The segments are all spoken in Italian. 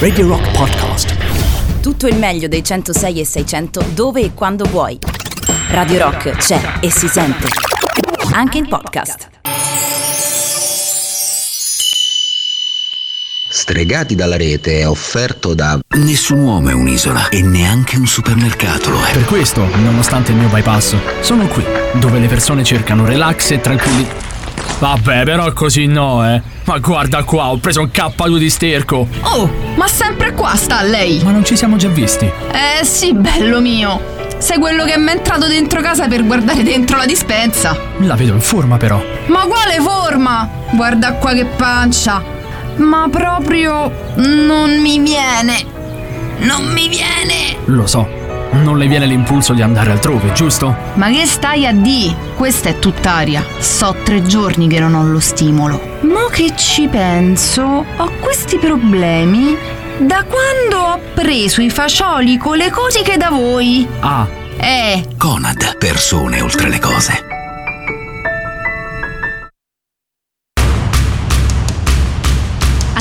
Radio Rock Podcast. Tutto il meglio dei 106 e 600 dove e quando vuoi. Radio Rock c'è e si sente. Anche in podcast. Stregati dalla rete è offerto da Nessun uomo è un'isola e neanche un supermercato lo è. Per questo, nonostante il mio bypass, sono qui, dove le persone cercano relax e tranquilli. Vabbè, però così no, eh. Ma guarda qua, ho preso un K2 di sterco. Oh, ma sempre qua sta lei? Ma non ci siamo già visti? Eh sì, bello mio. Sei quello che mi è entrato dentro casa per guardare dentro la dispensa. La vedo in forma però. Ma quale forma? Guarda qua che pancia. Ma proprio non mi viene. Non mi viene. Lo so. Non le viene l'impulso di andare altrove, giusto? Ma che stai a di? Questa è tutt'aria. So tre giorni che non ho lo stimolo. Mo che ci penso, ho questi problemi da quando ho preso i fagioli con le cosiche da voi. Ah, Eh, Conad, persone oltre le cose.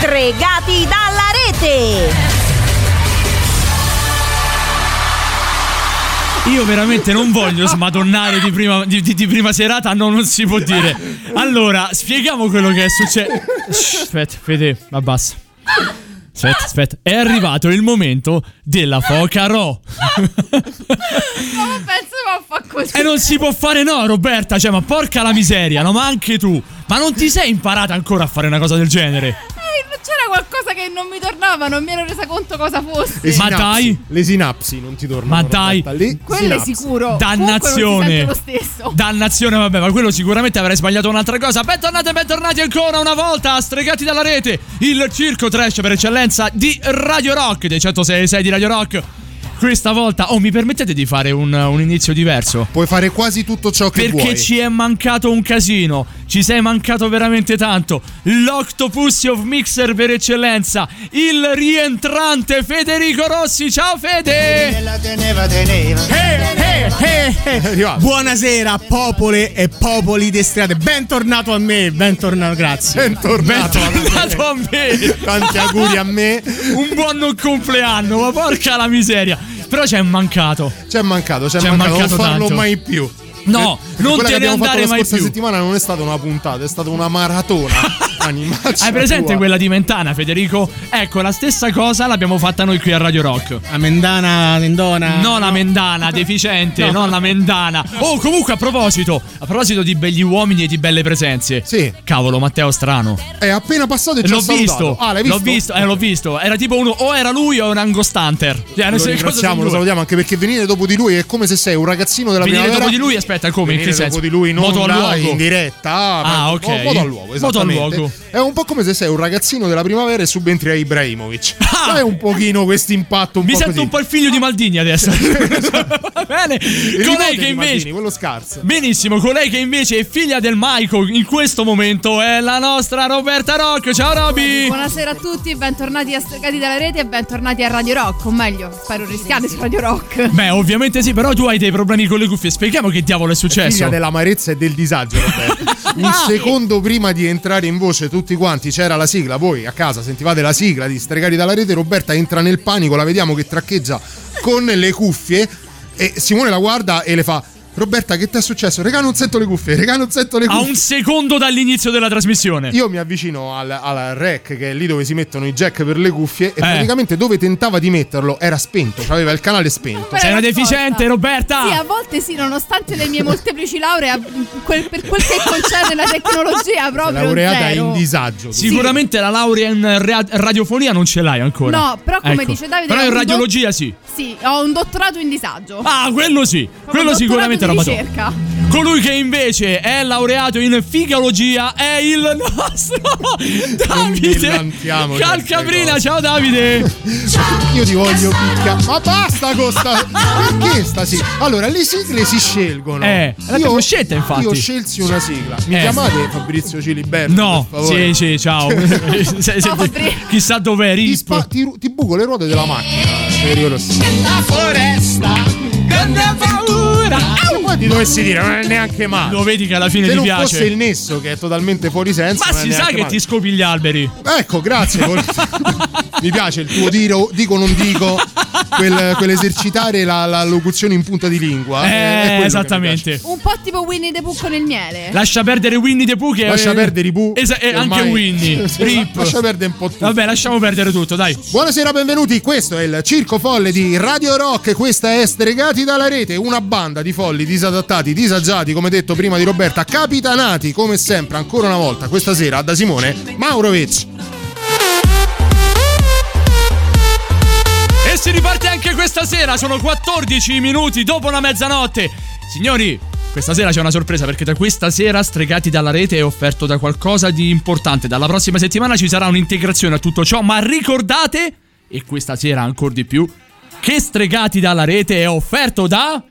Stregati dalla rete! io veramente non voglio smadonnare di prima, di, di- di prima serata, no, non si può dire. Allora, spieghiamo quello che è successo. Aspetta, Fede, abbassa. Aspetta, aspetta, è arrivato il momento della foca ro. penso a fa così. E non si può fare no, Roberta, cioè, ma porca la miseria, no, ma anche tu. Ma non ti sei imparata ancora a fare una cosa del genere? C'era qualcosa che non mi tornava, non mi ero resa conto cosa fosse. Le Ma sinapsi, dai. Le sinapsi non ti tornano. Ma dai. Le Quello è sinapsi. sicuro. Dannazione. Comunque non si sente lo stesso. Dannazione, vabbè, ma quello sicuramente avrei sbagliato un'altra cosa. Bentornati e bentornati ancora una volta a Stregati dalla rete, il circo trash per eccellenza di Radio Rock, dei 106 di Radio Rock. Questa volta, oh, mi permettete di fare un, un inizio diverso? Puoi fare quasi tutto ciò che Perché vuoi. ci è mancato un casino, ci sei mancato veramente tanto. L'Octopussy of Mixer per eccellenza, il rientrante Federico Rossi. Ciao Fede! Eh, eh, eh, eh. Arrivato. Buonasera popole e popoli di strade, bentornato a me, bentornato, grazie. Bentornato. Bentornato a me! Tanti auguri a me. Un buon non compleanno, ma porca la miseria! Però c'è mancato. Ci è mancato, ci è Ci è mancato, mancato non farlo tanto. mai più. No, Eh, non te ne abbiamo fatto andare la mai scorsa più. settimana non è stata una puntata, è stata una maratona. Animaccia Hai presente tua. quella di Mentana, Federico? Ecco, la stessa cosa l'abbiamo fatta noi qui a Radio Rock. Amendana, Tendona. Non la mendana, deficiente, No. non la mendana. Oh, comunque a proposito, a proposito di begli uomini e di belle presenze. Sì. Cavolo, Matteo Strano. È appena passato e ci L'ho visto, Ah, l'hai visto? l'ho visto, eh, l'ho visto. Era tipo uno, o era lui o un Ghostanter. Cioè, Lo ringraziamo, lo salutiamo anche perché venire dopo di lui è come se sei un ragazzino della Venire primavera. dopo di lui, aspetta, come? In Venire che senso? dopo di lui in onda, in diretta. Ah, ma- ok. mo- Moto al luogo, Moto al esattamente. luogo. È un po' come se sei un ragazzino della primavera e subentri a Ibrahimovic. Ah! Hai un pochino questo impatto Mi po' sento così. un po' il figlio di Maldini adesso. Va bene. Il Colei che invece. Maldini, quello scarso. Benissimo, colei che invece è figlia del Maico in questo momento è la nostra Roberta Rock. Ciao Roby! Buonasera a tutti, bentornati a Stregati dalla Rete e bentornati a Radio Rock, o meglio, spero rischiate su Radio Rock. Beh, ovviamente sì, però tu hai dei problemi con le cuffie. Spieghiamo che diavolo è successo. Figlia dell'amarezza e del disagio, Roberto. Un secondo prima di entrare in voce tutti quanti c'era la sigla, voi a casa sentivate la sigla di Stregati dalla rete, Roberta entra nel panico, la vediamo che traccheggia con le cuffie e Simone la guarda e le fa Roberta che ti è successo? Regà non sento le cuffie, regà non sento le A cuffie. un secondo dall'inizio della trasmissione. Io mi avvicino al, al rack che è lì dove si mettono i jack per le cuffie Eh. e praticamente dove tentava di metterlo era spento, cioè aveva il canale spento. Sei una deficiente. Roberta! Sì, a volte sì, nonostante le mie molteplici lauree, a- quel- per quel che concerne la tecnologia, proprio Laureata zero. in disagio. Sicuramente la laurea in ra- radiofonia non ce l'hai ancora. No, però come Ecco. dice Davide, Però in radiologia sì. Sì, ho un dottorato in disagio. Ah, quello sì. Quello sicuramente roba top. ricerca. Colui che invece è laureato in figologia è il nostro Davide Calcabrina. Ciao Davide. Io ti voglio picchiare. Ma basta con sta. Perché sta sigla? Allora, le sigle si scelgono. Eh, l'abbiamo scelta, infatti. Io scelsi una sigla. Mi Eh. chiamate Fabrizio Ciliberto? No, per favore? sì, sì, ciao. Se- chissà dov'è Ti, spa- ti ru- ti buco le ruote della macchina. Federico Rossi. Se poi ti dovessi dire, non è neanche male. Lo vedi che alla fine Se ti non piace. fosse il nesso che è totalmente fuori senso. Ma si sa che male. ti scopi gli alberi. Ecco, grazie. Mi piace il tuo dire, dico non dico, quel, quell'esercitare la, la locuzione in punta di lingua. è- è Eh, mi esattamente. Un po' tipo Winnie the Pooh con il miele. Lascia perdere Winnie the Pooh che Lascia perdere i Pooh. Esa- e Ormai- anche Winnie. Rip. Lascia perdere un po' tutto. Vabbè, lasciamo perdere tutto, dai. Buonasera, benvenuti. Questo è il Circo Folle di Radio Rock. Questa è Stregati dalla rete, una banda di folli disadattati, disagiati, come detto prima di Roberta, capitanati come sempre, ancora una volta, questa sera da Simone Maurovic. Si riparte anche questa sera, sono 14 minuti dopo la mezzanotte. Signori, questa sera c'è una sorpresa perché da questa sera Stregati dalla rete è offerto da qualcosa di importante. Dalla prossima settimana ci sarà un'integrazione a tutto ciò, ma ricordate, e questa sera ancora di più, che Stregati dalla rete è offerto da...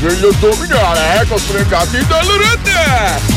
addominale! Risveglio addominale! Ecco stregati dalle rete!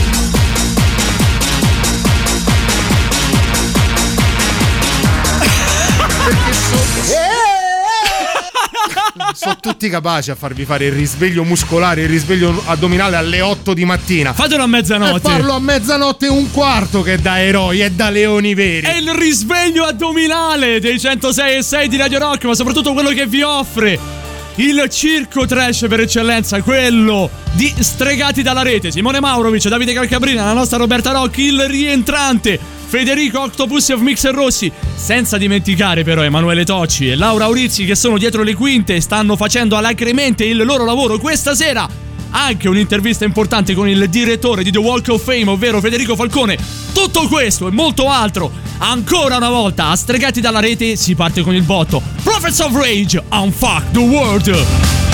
Sono tutti capaci a farvi fare il risveglio muscolare, il risveglio addominale alle 8 di mattina. Fatelo a E mezzanotte. farlo a mezzanotte e un quarto che è da eroi, è da leoni veri. È il risveglio addominale dei 106 e 6 di Radio Rock, ma soprattutto quello che vi offre il circo trash per eccellenza, quello di Stregati dalla rete. Simone Maurovic, Davide Calcabrina, la nostra Roberta Rock, il rientrante Federico Octopus of Mixer Rossi, senza dimenticare però Emanuele Tocci e Laura Aurizzi che sono dietro le quinte e stanno facendo alacremente il loro lavoro questa sera anche un'intervista importante con il direttore di The Walk of Fame, ovvero Federico Falcone. Tutto questo e molto altro, ancora una volta, a stregati dalla rete, si parte con il botto. Prophets of Rage, Unfuck the World.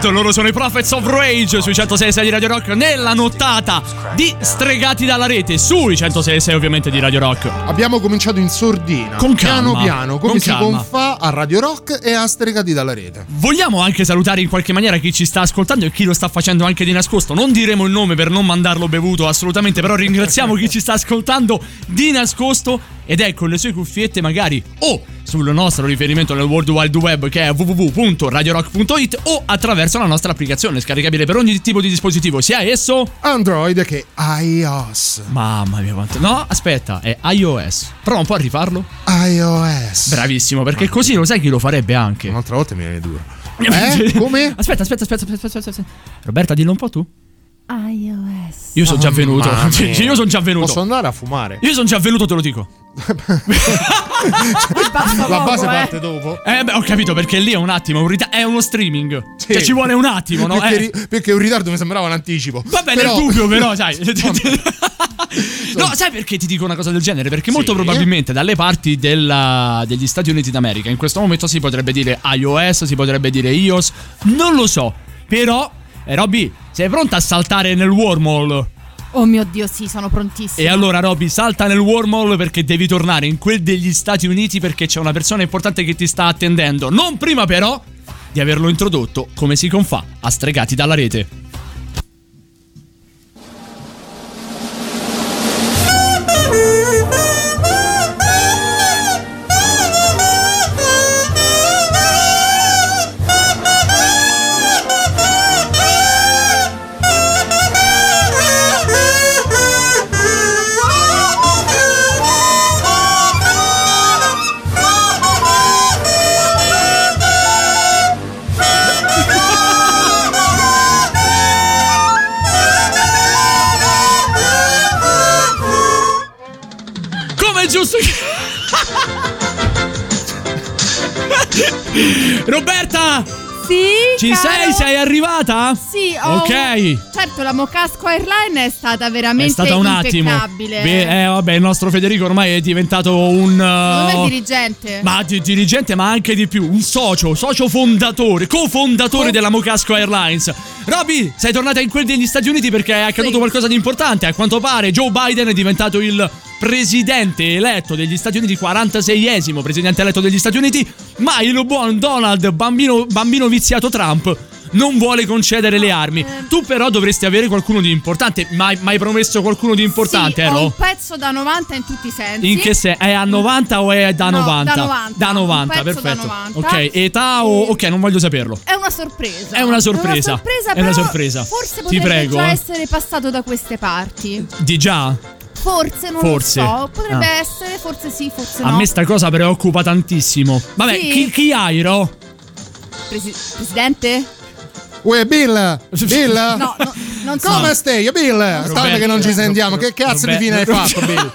World, loro sono i Prophets of Rage sui 106 di Radio Rock nella nottata di Stregati dalla rete sui 106 ovviamente di Radio Rock. Abbiamo cominciato in sordina, Con piano calma, piano, come con si calma. confà a Radio Rock e a Stregati dalla rete. Vogliamo anche salutare in qualche maniera chi ci sta ascoltando e chi lo sta facendo anche di nascosto. Non diremo il nome per non mandarlo bevuto assolutamente, però ringraziamo chi ci sta ascoltando di nascosto ed è con le sue cuffiette magari o sul nostro riferimento nel World Wide Web che è www.radiorock.it o attraverso la nostra applicazione scaricabile per ogni tipo di dispositivo, sia esso Android che iOS. Mamma mia quanto... No, aspetta, è iOS. Prova un po' a rifarlo. iOS. Bravissimo, perché così lo sai chi lo farebbe anche. Un'altra volta mi viene duro. Eh? Come? Aspetta, aspetta, aspetta, aspetta, aspetta, aspetta. Roberta, dillo un po' tu. iOS. Io sono già venuto. Mamma mia. Io sono già venuto. Posso andare a fumare? Io sono già venuto, te lo dico. La base parte dopo. Eh, beh, ho capito perché lì è un attimo, un rita- è uno streaming. Cioè, ci vuole un attimo, no? Perché, Eh. ri- perché un ritardo mi sembrava un anticipo. Va bene, Però- il dubbio, però, sai. no, sai perché ti dico una cosa del genere? Perché molto Sì. probabilmente dalle parti della- degli Stati Uniti d'America in questo momento si potrebbe dire iOS, si potrebbe dire iOS, non lo so. Però, eh, Robby, sei pronta a saltare nel wormhole? Oh mio Dio, sì, sono prontissima. E allora, Robby, salta nel wormhole perché devi tornare in quel degli Stati Uniti perché c'è una persona importante che ti sta attendendo. Non prima, però, di averlo introdotto come si confà a stregati dalla rete. Roberta! Sì, Ci caro? sei? Sei arrivata? Sì, ho Ok. Certo, la Mocasco Airline è stata veramente È stata un attimo. impeccabile. Beh, eh, vabbè, il nostro Federico ormai è diventato un. Secondo me è dirigente. Ma di- dirigente, ma anche di più. Un socio, socio fondatore, cofondatore della Mocasco Airlines. Roby, sei tornata in quel degli Stati Uniti perché è accaduto Sì. qualcosa di importante. A quanto pare, Joe Biden è diventato il presidente eletto degli Stati Uniti, 46esimo presidente eletto degli Stati Uniti. Ma il buon Donald, bambino, bambino viziato Trump. Non vuole concedere le armi. Tu, però, dovresti avere qualcuno di importante. Ma hai mai promesso qualcuno di importante, sì, ho un pezzo da 90 in tutti i sensi. In che senso? È a 90 o è da No, 90? da 90. Da 90, Un pezzo perfetto. da 90. Ok, età o. Ok, non voglio saperlo. È una sorpresa. È una sorpresa. È una sorpresa, È una sorpresa. Forse Ti potrebbe prego, già eh. essere passato da queste parti. Di già? Forse, non Forse. lo so. Potrebbe Ah. essere, forse sì, forse A no. me sta cosa preoccupa tantissimo. Vabbè, Sì. chi, chi hai, Ro? Presi- Presidente? Uè, Bill! Bill! No, no, non so. Come stai, Bill? State che non ci sentiamo. Che cazzo di fine hai Roberto- fatto, Bill?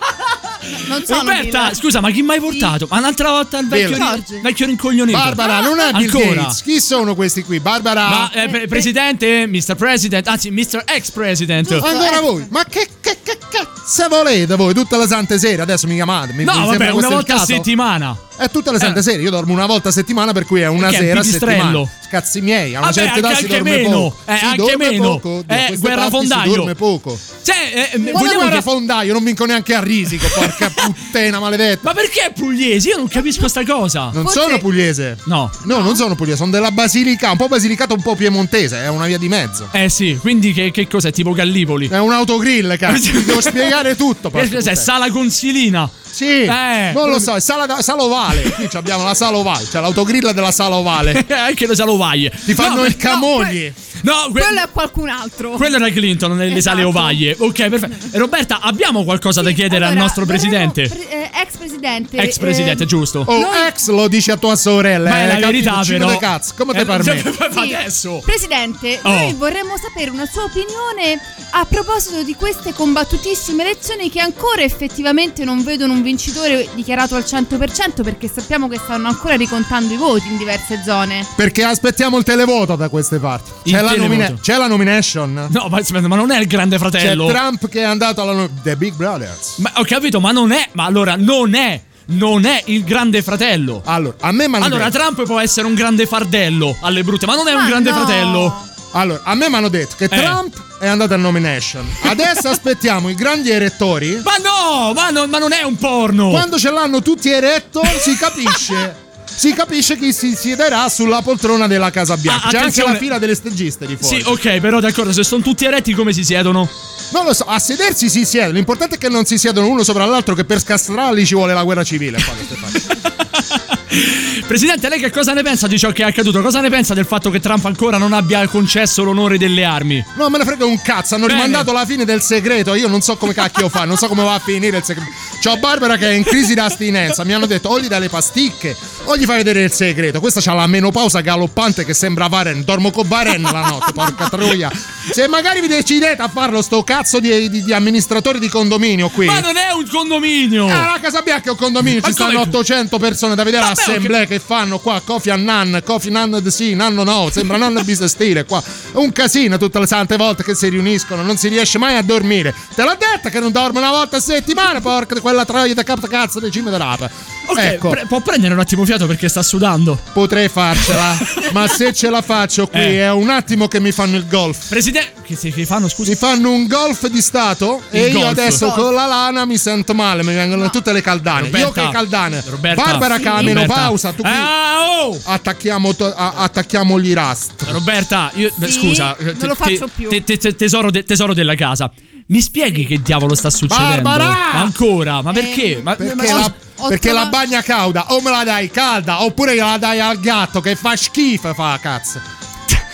Non sono Roberta, Bill. scusa, ma chi mai portato? Ma un'altra volta il vecchio, Bill. ri- George. vecchio rincoglionito. Barbara, non è Bill Ancora. Gates. Chi sono questi qui? Barbara. Ma eh, pre- presidente, Mr. President, anzi, Mr. Ex President. Ancora voi? Ma che, che, che cazzo volete voi? Tutte le sante sere adesso mi chiamate. Mi, No, mi vabbè, una volta a settimana. È tutte le sante Eh. sere. Io dormo una volta a settimana, per cui è una è sera a settimana. Cazzi miei, a una Vabbè, certa età anche- si anche dorme meno. poco. Eh, si anche dorme meno. poco. Eh, queste guerra parti fondaio. Si dorme poco. Cioè, eh, Ma vogliamo guerra che- fondaio, non vinco neanche a risico, porca puttana maledetta. Ma perché pugliesi? Io non capisco sta cosa. Non Forse- sono pugliese. No. No, non sono pugliese, sono della Basilicata, un po' basilicata, un po' piemontese, è una via di mezzo. Eh sì, quindi che, che cos'è? Tipo Gallipoli? È un autogrill, cazzo. Devo spiegare tutto. porca Che cos'è? puttana. Sala consilina. Sì, Eh. non lo so, è sala, da- sala ovale. Qui ci abbiamo la sala ovale, c'è l'autogrill della sala ovale. Anche le salovaglie. Ti fanno no, il camogli. No, que- Quello è qualcun altro. quello era Clinton nelle sale Esatto. ovaglie. Ok, perfetto. E Roberta, abbiamo qualcosa da Sì, chiedere al allora, nostro vorremmo- presidente? pre- eh, ex presidente. Ex presidente, eh, giusto? Oh, Noi- ex lo dici a tua sorella. Ma è eh, la verità, Cino però. de cazzo, come Eh, te permetti? Ma Sì. adesso. Presidente, Oh. noi vorremmo sapere una sua opinione a proposito di queste combattutissime elezioni che ancora effettivamente non vedono un vincitore dichiarato al 100% perché sappiamo che stanno ancora ricontando i voti in diverse zone. Perché aspettiamo il televoto da queste parti. Il C'è la, nomina- c'è la nomination. No, ma, aspetta, ma non è il grande C'è fratello. Trump che è andato alla no- The Big Brothers. Ma ho capito, ma non è. Ma allora, non è. Non è il grande fratello. Allora, a me mi hanno Allora, detto- Trump può essere un grande fardello alle brutte, ma non è un Ma grande no. fratello. Allora, a me mi hanno detto che Eh. Trump è andato a nomination. Adesso aspettiamo i grandi erettori. Ma no, ma, non- ma non è un porno. Quando ce l'hanno tutti eretto, si capisce. Si capisce chi si siederà sulla poltrona della Casa Bianca. Ah, C'è anche la fila delle stagiste di fuori. Sì, ok, però d'accordo, se sono tutti eretti come si siedono? Non lo so, a sedersi si siedono. L'importante è che non si siedono uno sopra l'altro, che per scastrarli ci vuole la guerra civile. qua. Presidente, lei che cosa ne pensa di ciò che è accaduto? Cosa ne pensa del fatto che Trump ancora non abbia concesso l'onore delle armi? No, me ne frega un cazzo. Hanno Bene. rimandato la fine del segreto. Io non so come cacchio fa, non so come va a finire il segreto. C'ho Barbara che è in crisi d'astinenza. Mi hanno detto o gli dai le pasticche o gli fai vedere il segreto. Questa c'ha la menopausa galoppante che sembra Varen. Dormo con Varen la notte, porca troia. Se magari vi decidete a farlo sto cazzo di, di- di amministratori di condominio qui. Ma non è un condominio! Ah, la Casa Bianca è un condominio, Ma ci stanno come- 800 persone da vedere Vabbè, l'assemblea che fanno qua, Kofi Annan, Kofi Annan sì, Nanno no, sembra Nanno business stile qua. Un casino tutte le sante volte che si riuniscono, non si riesce mai a dormire. Te l'ho detto che non dormo una volta a settimana, porca di quella troia da capta cazzo del cime rapa. Ok, ecco, pre- può prendere un attimo fiato perché sta sudando. potrei farcela, ma se ce la faccio qui Eh. è un attimo che mi fanno il golf. Presidente, che, si- fanno, scusi? Mi fanno un golf di stato e Il io golf. adesso con la lana mi sento male, mi vengono tutte le caldane. io Roberta. che caldane. Roberta. Barbara che ha la Roberta. menopausa, tu qui Ah, oh! attacchiamo, to- a- attacchiamo gli rast. Roberta, io, Sì, scusa, non te- lo faccio te- più. te- te- te- tesoro, de- tesoro della casa. Mi spieghi che diavolo sta succedendo? Barbara! Ancora? Ma perché? Ma, Perché, ma- la, perché la bagna cauda o me la dai calda oppure la dai al gatto che fa schifo fa cazzo.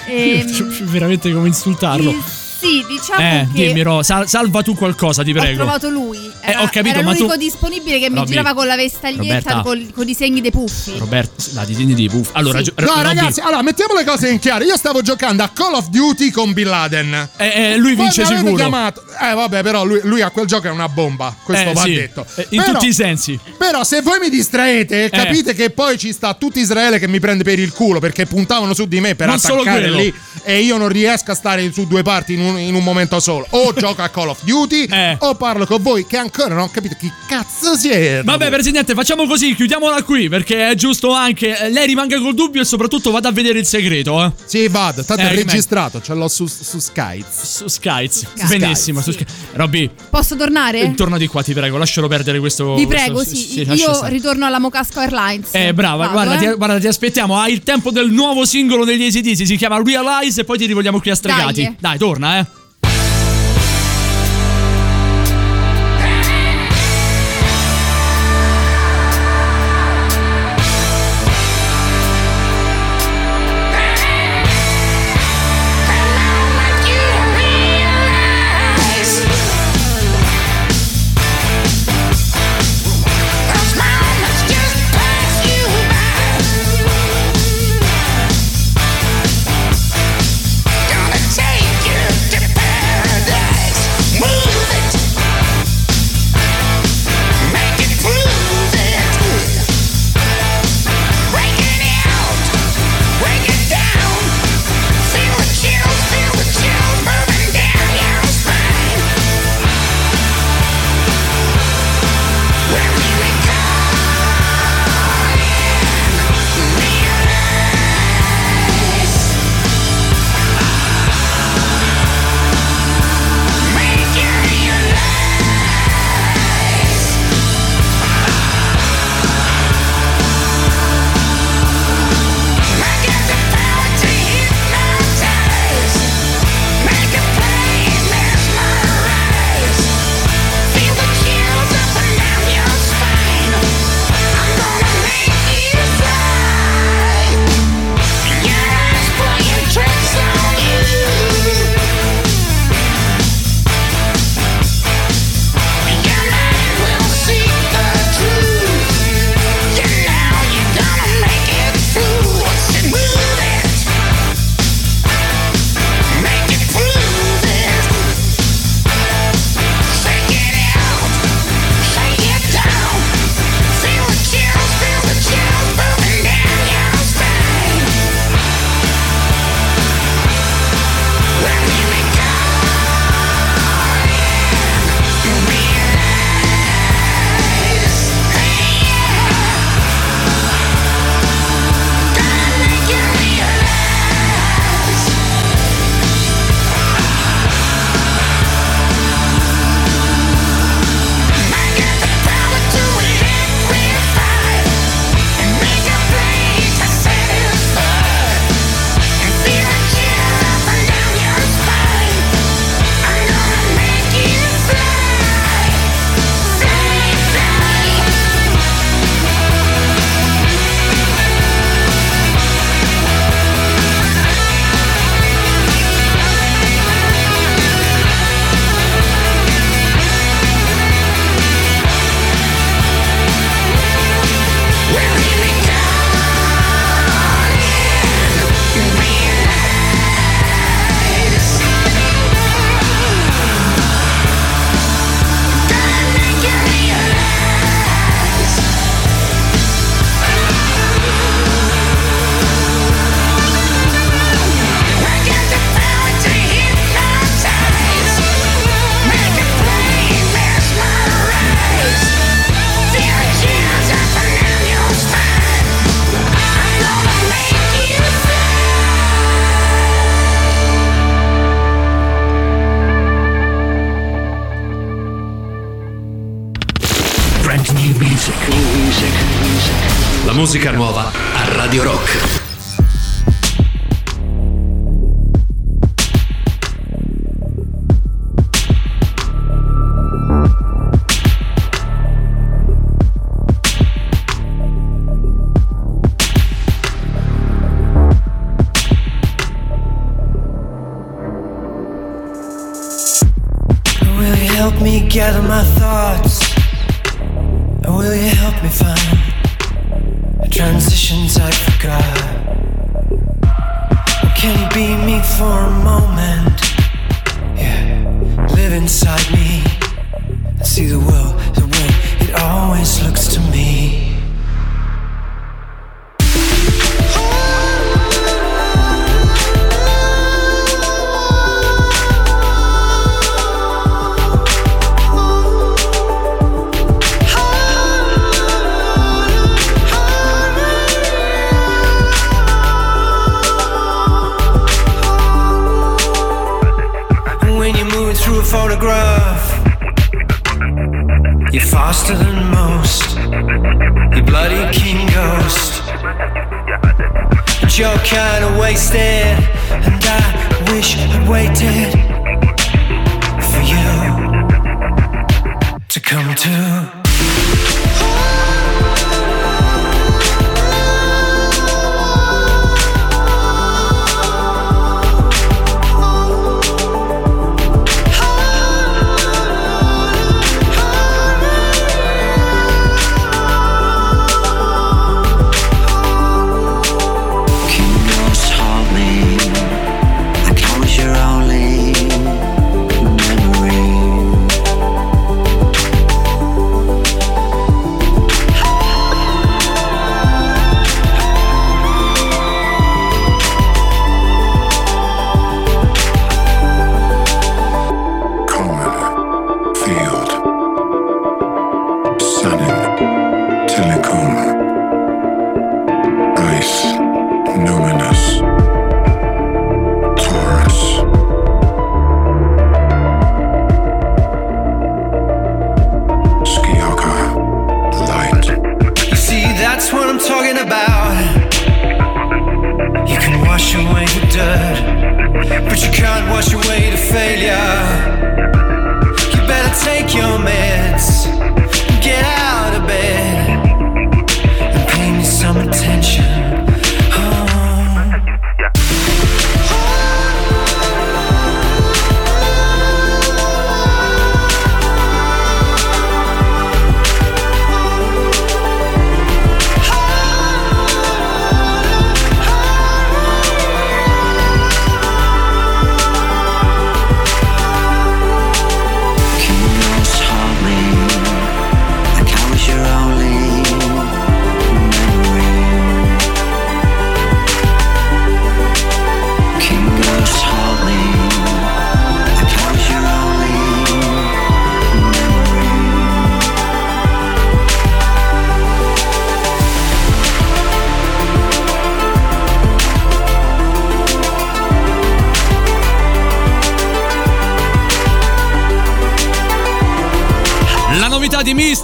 Io Ehm, veramente come insultarlo. il- sì, diciamo Eh, che dimmi, Ro, sal- salva tu qualcosa, ti ho prego. trovato lui. Eh, Era, ho capito, era ma tu- l'unico disponibile che mi Robby, girava con la vestaglietta con, con i segni dei puffi. Roberto, la disegni di puff. Allora, Sì. gio- No, Robby, ragazzi, allora mettiamo le cose in chiaro. Io stavo giocando a Call of Duty con Bin Laden. eh, eh, lui Poi vince sicuro. chiamato. Eh, vabbè, però lui, lui a quel gioco è una bomba. Questo Eh, va sì, detto. eh, in Però- tutti i sensi. Però se voi mi distraete, Eh. capite che poi ci sta tutto Israele che mi prende per il culo perché puntavano su di me per Non attaccare lì e io non riesco a stare su due parti in un, in un momento solo. O gioco a Call of Duty Eh. o parlo con voi che ancora non ho capito chi cazzo siete. Vabbè, Presidente, facciamo così, chiudiamola qui perché è giusto anche. eh, Lei rimanga col dubbio e soprattutto vada a vedere il segreto, eh. Sì, vado, tanto Eh, è registrato, ce l'ho su, su Skype. Su Skies. Benissimo. Su Sky- Robby, Posso tornare? torna di qua, ti prego, lascialo perdere questo. Vi questo- prego, sì. lascia Io stare. ritorno alla Mocasco Airlines. Eh, brava, Vado, guarda, eh. ti, guarda, ti aspettiamo. Hai il tempo del nuovo singolo degli ACDC, si chiama Realize e poi ti rivogliamo qui a Stregati. Dai. Dai, torna, eh.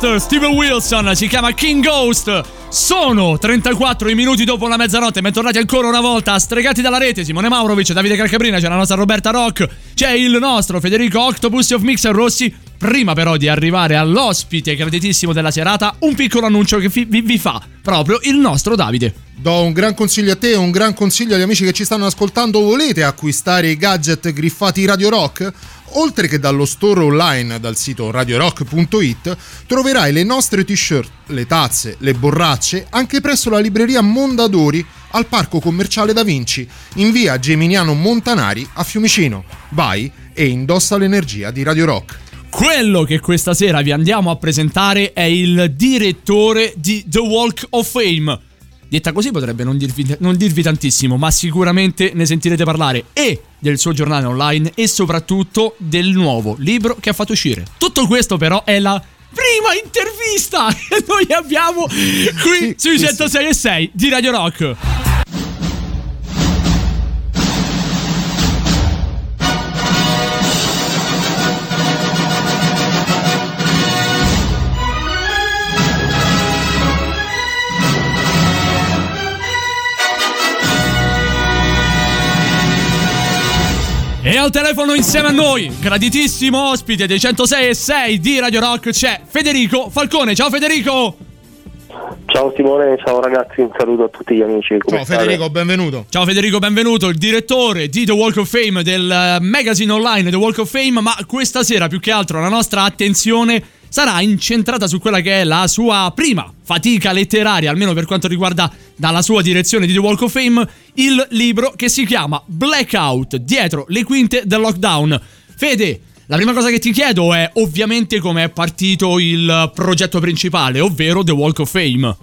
Mr. Steven Wilson si chiama King Ghost. Sono 34 i minuti dopo la mezzanotte. Bentornati ancora una volta Stregati dalla rete. Simone Maurovic, Davide Calcabrina, c'è la nostra Roberta Rock, c'è il nostro Federico Octopus of Mixer Rossi. Prima però di arrivare all'ospite graditissimo della serata, un piccolo annuncio che vi, vi fa proprio il nostro Davide. Do un gran consiglio a te, un gran consiglio agli amici che ci stanno ascoltando. Volete acquistare i gadget griffati Radio Rock? Oltre che dallo store online dal sito radiorock.it troverai le nostre t-shirt, le tazze, le borracce anche presso la libreria Mondadori al Parco Commerciale Da Vinci in via Geminiano Montanari a Fiumicino. Vai e indossa l'energia di Radio Rock. Quello che questa sera vi andiamo a presentare è il direttore di The Walk of Fame. Detta così potrebbe non dirvi, non dirvi tantissimo, ma sicuramente ne sentirete parlare e del suo giornale online e soprattutto del nuovo libro che ha fatto uscire. Tutto questo però è la prima intervista che noi abbiamo qui sui 106 e 6 di Radio Rock. E al telefono insieme a noi, graditissimo ospite dei 106 e 6 di Radio Rock, c'è Federico Falcone. Ciao Federico! Ciao Simone, ciao ragazzi, un saluto a tutti gli amici. come Ciao? Federico, benvenuto. Ciao Federico, benvenuto, il direttore di The Walk of Fame del magazine online The Walk of Fame, ma questa sera più che altro la nostra attenzione sarà incentrata su quella che è la sua prima fatica letteraria, almeno per quanto riguarda dalla sua direzione di The Walk of Fame, il libro che si chiama Blackout, dietro le quinte del lockdown. Fede, la prima cosa che ti chiedo è ovviamente come è partito il progetto principale, ovvero The Walk of Fame.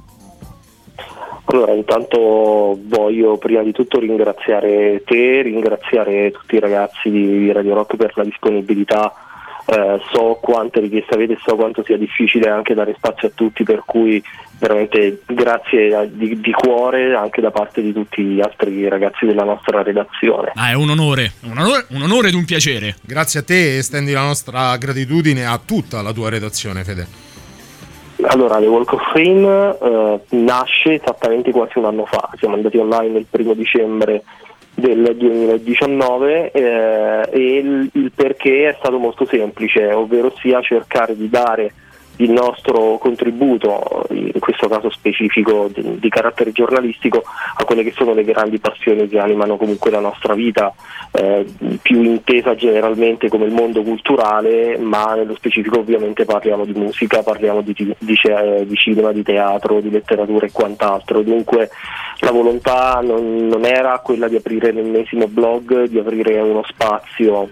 Allora, intanto voglio prima di tutto ringraziare te, ringraziare tutti i ragazzi di Radio Rock per la disponibilità. Eh, so quante richieste avete e so quanto sia difficile anche dare spazio a tutti, per cui veramente grazie a- di, di cuore anche da parte di tutti gli altri ragazzi della nostra redazione. Ah, è un onore, un onore, un onore ed un piacere. Grazie a te e estendi la nostra gratitudine a tutta la tua redazione, Fede. Allora, The Walk of Fame eh, nasce esattamente quasi un anno fa, siamo andati online il primo dicembre del 2019 eh, e il, il perché è stato molto semplice, ovvero sia cercare di dare il nostro contributo, in questo caso specifico di, di carattere giornalistico, a quelle che sono le grandi passioni che animano comunque la nostra vita, eh, più intesa generalmente come il mondo culturale, ma nello specifico ovviamente parliamo di musica, parliamo di, di- di di cinema, di teatro, di letteratura e quant'altro. Dunque la volontà non, non era quella di aprire l'ennesimo blog, di aprire uno spazio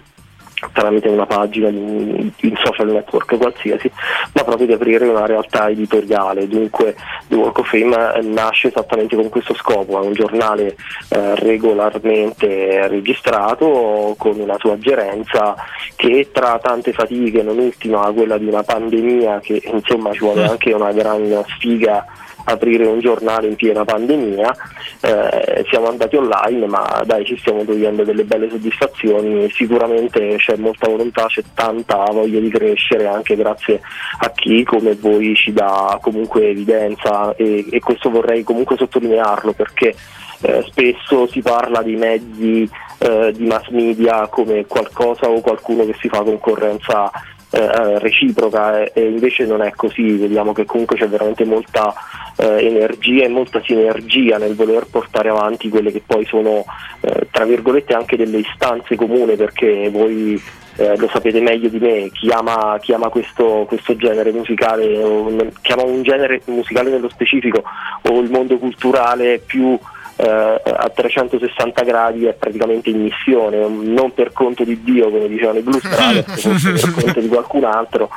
tramite una pagina di un, di un social network qualsiasi, ma proprio di aprire una realtà editoriale. Dunque The Walk of Fame eh, nasce esattamente con questo scopo, è un giornale eh, regolarmente registrato con una sua gerenza che tra tante fatiche, non ultima quella di una pandemia che insomma ci vuole anche una gran sfiga aprire un giornale in piena pandemia, eh, siamo andati online ma dai ci stiamo togliendo delle belle soddisfazioni, sicuramente c'è molta volontà, c'è tanta voglia di crescere anche grazie a chi come voi ci dà comunque evidenza e, e questo vorrei comunque sottolinearlo perché eh, spesso si parla di mezzi eh, di mass media come qualcosa o qualcuno che si fa concorrenza eh, reciproca e, e invece non è così, vediamo che comunque c'è veramente molta eh, energia e molta sinergia nel voler portare avanti quelle che poi sono eh, tra virgolette anche delle istanze comuni perché voi eh, lo sapete meglio di me, chi ama, chi ama questo, questo genere musicale, o, n- chi ama un genere musicale nello specifico o il mondo culturale più eh, a 360 gradi è praticamente in missione, non per conto di Dio come dicevano i Blues Brothers, per conto di qualcun altro,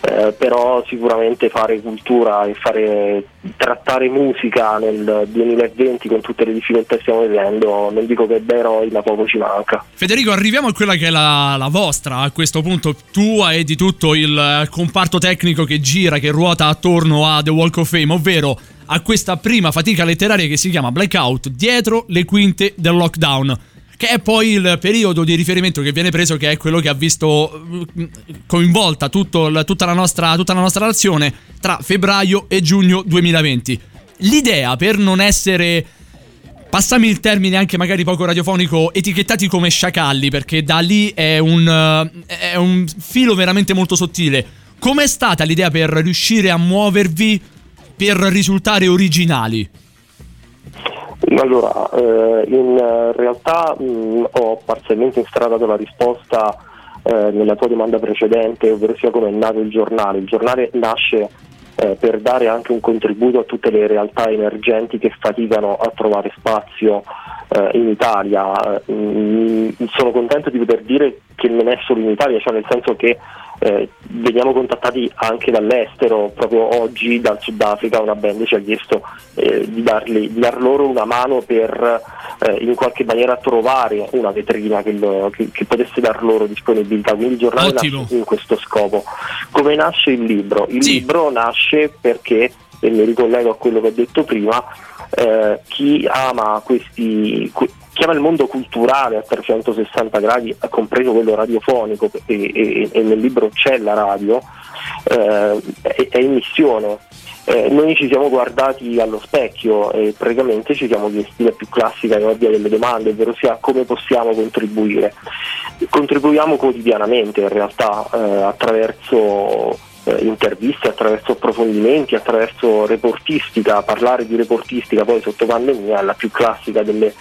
eh, però sicuramente fare cultura e fare, trattare musica nel 2020 con tutte le difficoltà che stiamo vivendo, non dico che da eroi ma poco ci manca. Federico, arriviamo a quella che è la, la vostra, a questo punto tua e di tutto il eh, comparto tecnico che gira, che ruota attorno a The Walk of Fame, ovvero a questa prima fatica letteraria che si chiama Blackout, dietro le quinte del lockdown. Che è poi il periodo di riferimento che viene preso, che è quello che ha visto eh, coinvolta tutto tutta, la nostra, tutta la nostra nazione tra febbraio e giugno 2020. L'idea per non essere Passami il termine anche magari poco radiofonico, etichettati come sciacalli, perché da lì è un, eh, è un filo veramente molto sottile. Com'è stata l'idea per riuscire a muovervi per risultare originali? Allora, eh, in realtà mh, ho parzialmente instradato la risposta eh, nella tua domanda precedente, ovvero sia come è nato il giornale. Il giornale nasce eh, per dare anche un contributo a tutte le realtà emergenti che faticano a trovare spazio eh, in Italia. Mm, sono contento di poter dire che non è solo in Italia, cioè nel senso che eh, veniamo contattati anche dall'estero, proprio oggi dal Sudafrica una band ci ha chiesto eh, di, darli- di dar loro una mano per eh, in qualche maniera trovare una vetrina che, lo- che- che potesse dar loro disponibilità, quindi il giornale Ottimo. nasce in questo scopo. Come nasce il libro? Il libro nasce perché, e mi ricollego a quello che ho detto prima, eh, chi ama questi que- chi ama il mondo culturale a 360 gradi, compreso quello radiofonico, e, e- e nel libro c'è la radio, eh, è, è in missione. Eh, noi ci siamo guardati allo specchio e praticamente ci siamo chiesti la più classica e ovvia delle domande, ovvero sia come possiamo contribuire. Contribuiamo quotidianamente in realtà eh, attraverso eh, interviste, attraverso approfondimenti, attraverso reportistica, parlare di reportistica poi sotto pandemia è la più classica delle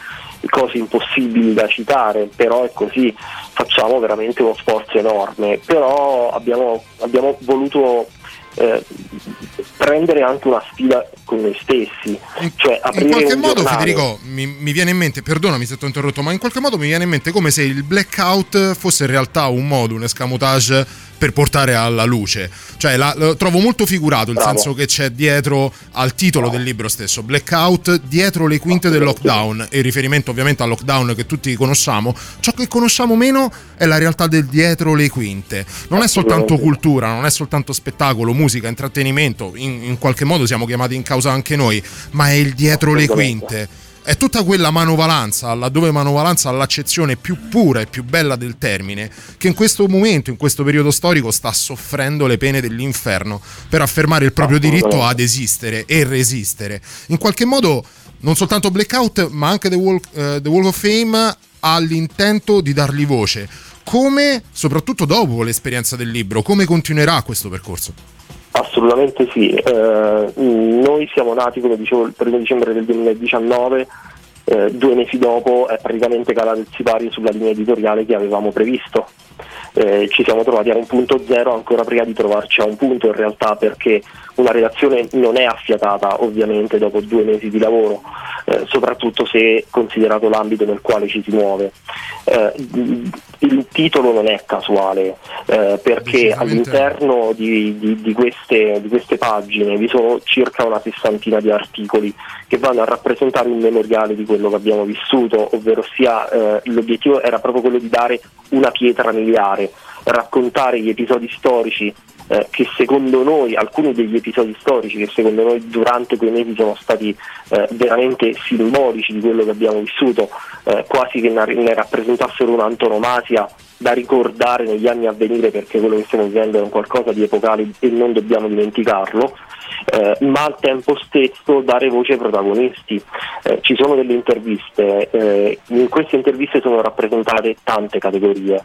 cose impossibili da citare, però è così, facciamo veramente uno sforzo enorme, però abbiamo, abbiamo voluto eh, prendere anche una sfida con noi stessi, cioè In qualche modo, giornale. Federico, mi, mi viene in mente, perdonami se ti ho interrotto, ma in qualche modo mi viene in mente come se il blackout fosse in realtà un modo, un escamotage per portare alla luce. Cioè, la- lo trovo molto figurato il Bravo. senso che c'è dietro al titolo del libro stesso, Blackout, dietro le quinte del lockdown, e riferimento ovviamente al lockdown che tutti conosciamo. Ciò che conosciamo meno è la realtà del dietro le quinte. Non è soltanto cultura, non è soltanto spettacolo, musica, intrattenimento, in, in qualche modo siamo chiamati in causa anche noi, ma è il dietro le quinte. È tutta quella manovalanza, laddove manovalanza ha l'accezione più pura e più bella del termine, che in questo momento, in questo periodo storico, sta soffrendo le pene dell'inferno per affermare il proprio diritto ad esistere e resistere. In qualche modo, non soltanto Blackout, ma anche The Walk, eh, The Walk of Fame ha l'intento di dargli voce. Come, soprattutto dopo l'esperienza del libro, come continuerà questo percorso? Assolutamente sì, Eh, mh, noi siamo nati come dicevo il primo dicembre del 2019, eh, due mesi dopo è praticamente calato il sipario sulla linea editoriale che avevamo previsto. Eh, ci siamo trovati a un punto zero ancora prima di trovarci a un punto in realtà perché una redazione non è affiatata ovviamente dopo due mesi di lavoro, eh, soprattutto se considerato l'ambito nel quale ci si muove. Eh, il titolo non è casuale eh, perché all'interno di, di- di queste, di queste pagine vi sono circa una sessantina di articoli che vanno a rappresentare un memoriale di quello che abbiamo vissuto, ovvero sia eh, l'obiettivo era proprio quello di dare una pietra miliare, raccontare gli episodi storici eh, che secondo noi, alcuni degli episodi storici che secondo noi durante quei mesi sono stati eh, veramente simbolici di quello che abbiamo vissuto, eh, quasi che ne, rappresentassero un'antonomasia da ricordare negli anni a venire perché quello che stiamo vivendo è un qualcosa di epocale e non dobbiamo dimenticarlo. Eh, ma al tempo stesso dare voce ai protagonisti. Eh, ci sono delle interviste, eh, in queste interviste sono rappresentate tante categorie,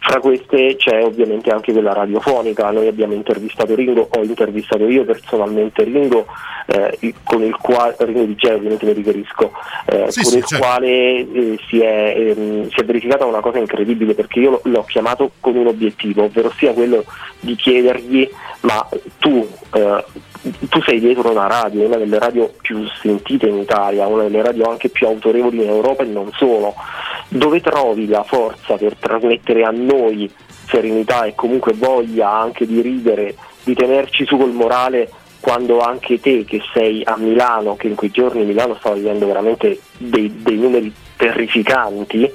fra queste c'è ovviamente anche quella radiofonica, noi abbiamo intervistato Ringo, ho intervistato io personalmente Ringo, eh, con il quale, Ringo di Geo ovviamente mi riferisco, eh, Sì, con sì, il certo. quale eh, si, è, ehm, si è verificata una cosa incredibile perché io l'ho chiamato con un obiettivo, ovvero sia quello di chiedergli ma tu, eh, tu sei dietro una radio, una delle radio più sentite in Italia, una delle radio anche più autorevoli in Europa e non solo, dove trovi la forza per trasmettere a noi serenità e comunque voglia anche di ridere, di tenerci su col morale quando anche te che sei a Milano, che in quei giorni Milano stava vivendo veramente dei, dei numeri terrificanti,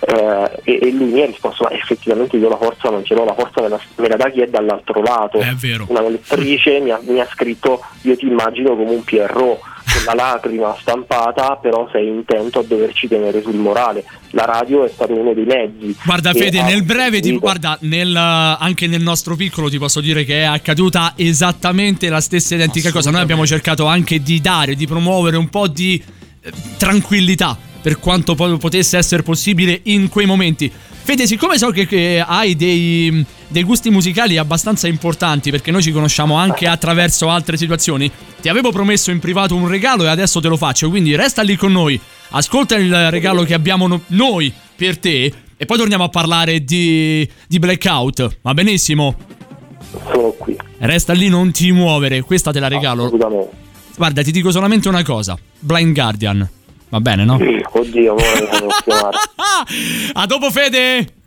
eh, e, e lui mi ha risposto ma effettivamente io la forza non ce l'ho, la forza me la, me la dà chi è dall'altro lato. È vero. Una lettrice mi ha, mi ha scritto io ti immagino come un Pierrot, con la lacrima stampata, però sei intento a doverci tenere sul morale. La radio è stato uno dei mezzi. Guarda Fede, nel breve, ti, guarda, nel, anche nel nostro piccolo ti posso dire che è accaduta esattamente la stessa identica cosa. Noi abbiamo cercato anche di dare, di promuovere un po' di eh, tranquillità per quanto poi potesse essere possibile in quei momenti. Fede, siccome so che, che hai dei, dei gusti musicali abbastanza importanti, perché noi ci conosciamo anche attraverso altre situazioni, ti avevo promesso in privato un regalo e adesso te lo faccio, quindi resta lì con noi, ascolta il regalo che abbiamo no- noi per te e poi torniamo a parlare di, di Blackout, va benissimo? Sono qui. Resta lì, non ti muovere, questa te la regalo. Guarda, ti dico solamente una cosa, Blind Guardian, va bene no? Oddio, ora mi fanno chiamare. A dopo Fede!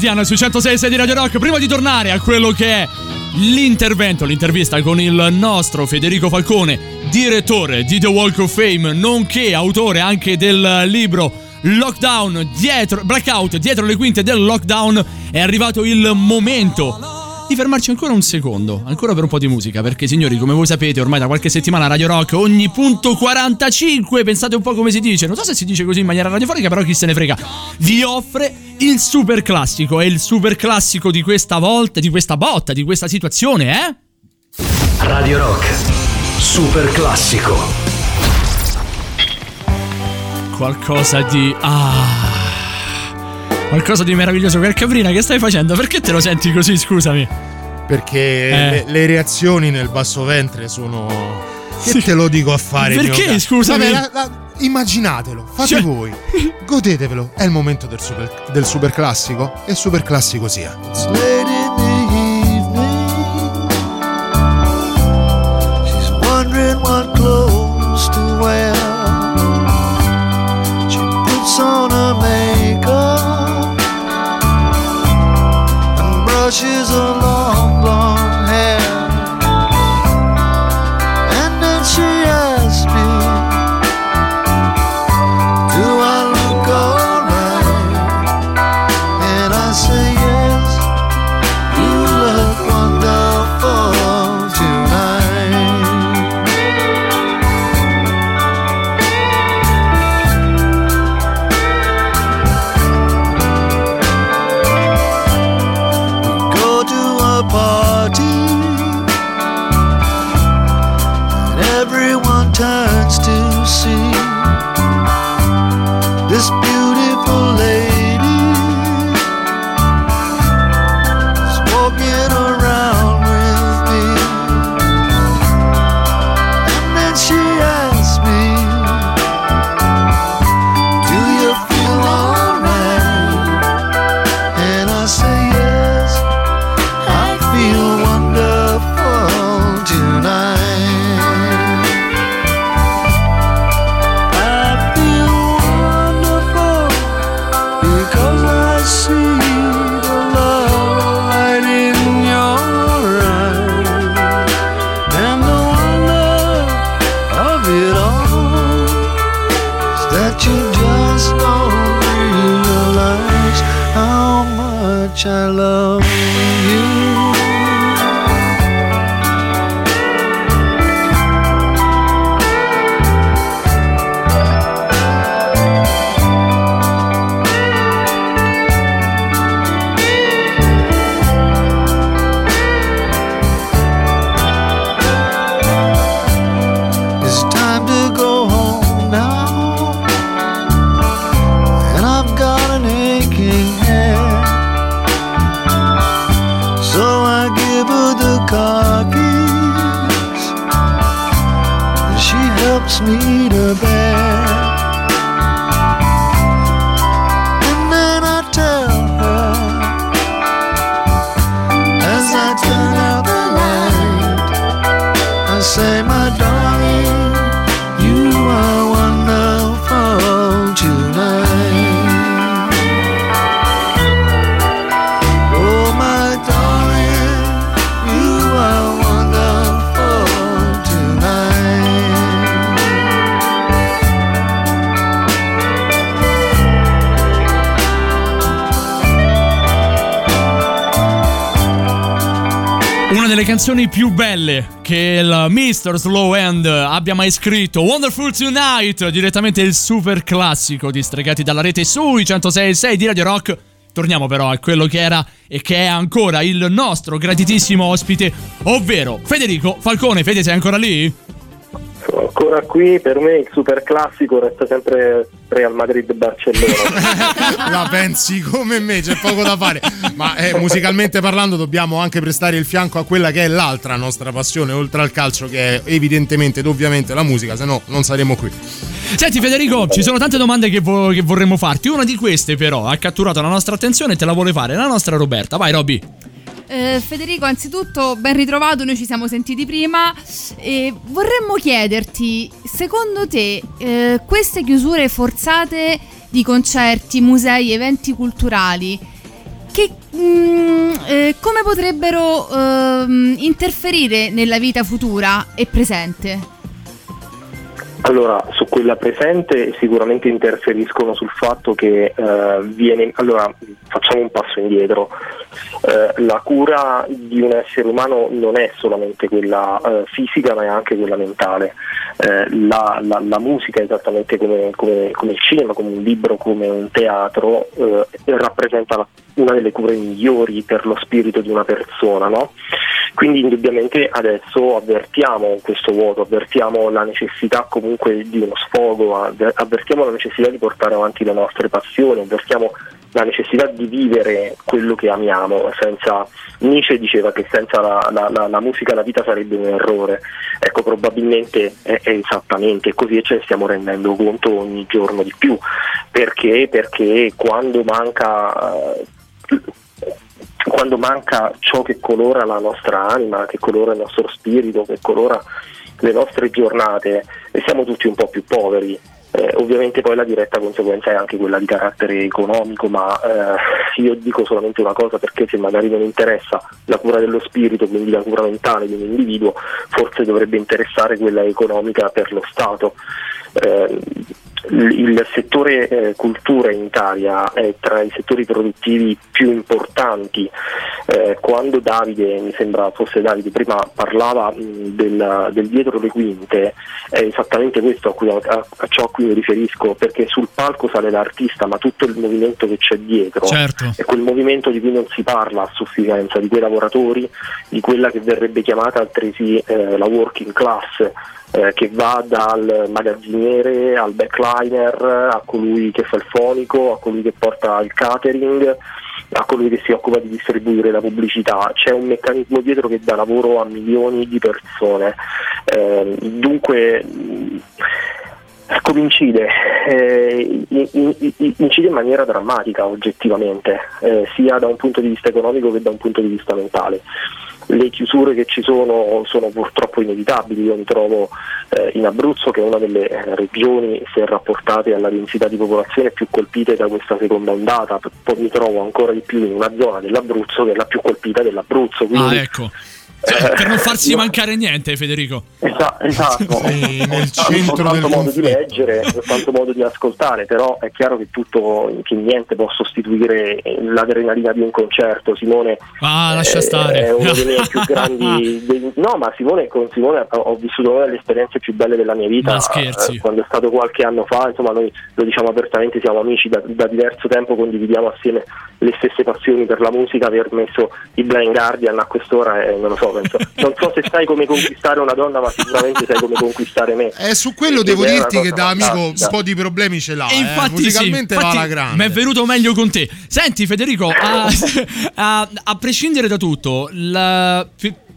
Guardian sui 106 di Radio Rock. Prima di tornare a quello che è l'intervento, l'intervista con il nostro Federico Falcone, direttore di The Walk of Fame, nonché autore anche del libro Lockdown dietro Blackout dietro le quinte del lockdown, è arrivato il momento di fermarci ancora un secondo, ancora per un po' di musica, perché signori, come voi sapete, ormai da qualche settimana Radio Rock ogni punto 45, pensate un po' come si dice, non so se si dice così in maniera radiofonica, però chi se ne frega, vi offre il super classico, e il super classico di questa volta, di questa botta, di questa situazione, eh? Radio Rock, super classico. Qualcosa di... Ah... Qualcosa di meraviglioso. Caprina, che stai facendo? Perché te lo senti così, scusami? Perché Eh. le, le reazioni nel basso ventre sono. Che Sì. te lo dico a fare? Perché, scusami? Vabbè, la- la- immaginatelo, fate Cioè- voi. Godetevelo. È il momento del super, del super classico. E super classico sia. She's wondering what clothes to wear. She puts on canzoni più belle che il Mr. Slow End abbia mai scritto, Wonderful Tonight, direttamente il super classico di Stregati dalla rete sui 106.6 di Radio Rock. Torniamo però a quello che era e che è ancora il nostro gratitissimo ospite, ovvero Federico Falcone. Fede, sei ancora lì? Sono ancora qui, per me il super classico resta sempre Real Madrid-Barcellona. La pensi come me, c'è poco da fare. Ma eh, musicalmente parlando, dobbiamo anche prestare il fianco a quella che è l'altra nostra passione, oltre al calcio, che è evidentemente ed ovviamente la musica, se no non saremo qui. Senti Federico, ci sono tante domande che, vo- che vorremmo farti. Una di queste però ha catturato la nostra attenzione e te la vuole fare la nostra Roberta. Vai Robby. Eh, Federico, anzitutto ben ritrovato, noi ci siamo sentiti prima e vorremmo chiederti, secondo te eh, queste chiusure forzate di concerti, musei, eventi culturali che mm, eh, come potrebbero ehm, interferire nella vita futura e presente? Allora, su quella presente sicuramente interferiscono sul fatto che eh, viene. Allora, facciamo un passo indietro. Eh, la cura di un essere umano non è solamente quella eh, fisica, ma è anche quella mentale. Eh, la, la- la musica, esattamente come, come- come il cinema, come un libro, come un teatro, eh, rappresenta una delle cure migliori per lo spirito di una persona, no? Quindi indubbiamente adesso avvertiamo questo vuoto, avvertiamo la necessità comunque di uno sfogo, avver- avvertiamo la necessità di portare avanti le nostre passioni, avvertiamo la necessità di vivere quello che amiamo. Senza, Nietzsche diceva che senza la, la- la- la musica la vita sarebbe un errore. Ecco, probabilmente è, è esattamente così e ce ne stiamo rendendo conto ogni giorno di più. Perché? Perché quando manca quando manca ciò che colora la nostra anima, che colora il nostro spirito, che colora le nostre giornate, e siamo tutti un po' più poveri. Eh, ovviamente poi la diretta conseguenza è anche quella di carattere economico, ma eh, io dico solamente una cosa perché se magari non interessa la cura dello spirito, quindi la cura mentale di un individuo, forse dovrebbe interessare quella economica per lo Stato. Eh, il settore eh, cultura in Italia è tra i settori produttivi più importanti. Eh, quando Davide, mi sembra fosse Davide, prima parlava mh, del, del dietro le quinte, è esattamente questo a, cui- a- a ciò a cui mi riferisco, perché sul palco sale l'artista, ma tutto il movimento che c'è dietro Certo. è quel movimento di cui non si parla a sufficienza, di quei lavoratori, di quella che verrebbe chiamata altresì eh, la working class, eh, che va dal magazziniere al backliner, a colui che fa il fonico, a colui che porta il catering, a colui che si occupa di distribuire la pubblicità. C'è un meccanismo dietro che dà lavoro a milioni di persone. Eh, dunque come incide? Eh, in- in- in- incide in maniera drammatica oggettivamente, eh, sia da un punto di vista economico che da un punto di vista mentale. Le chiusure che ci sono sono purtroppo inevitabili, io mi trovo eh, in Abruzzo che è una delle eh, regioni, se rapportate alla densità di popolazione, più colpite da questa seconda ondata, poi mi trovo ancora di più in una zona dell'Abruzzo che è la più colpita dell'Abruzzo. Quindi, Ah, ecco. Cioè, per non farsi mancare niente, Federico. Esa- esatto, nel Ho centro soltanto del modo di leggere, soltanto modo di ascoltare, però è chiaro che tutto, che niente può sostituire l'adrenalina di un concerto. Simone Ah, lascia eh, stare. è uno dei miei più grandi. dei- no, ma Simone, con Simone ho- vissuto una delle esperienze più belle della mia vita. Ma scherzi. eh, quando è stato qualche anno fa, insomma, noi lo diciamo apertamente, siamo amici da, da diverso tempo, condividiamo assieme le stesse passioni per la musica. Aver messo i Blind Guardian a quest'ora, eh, non lo so, penso. non so se sai come conquistare una donna, ma sicuramente sai come conquistare me. Eh, su quello Ed devo dirti che da amico un po' di problemi ce l'ha. E eh. infatti, Musicalmente sì, va infatti alla grande. Mi è venuto meglio con te. Senti, Federico, a, a- a prescindere da tutto, la-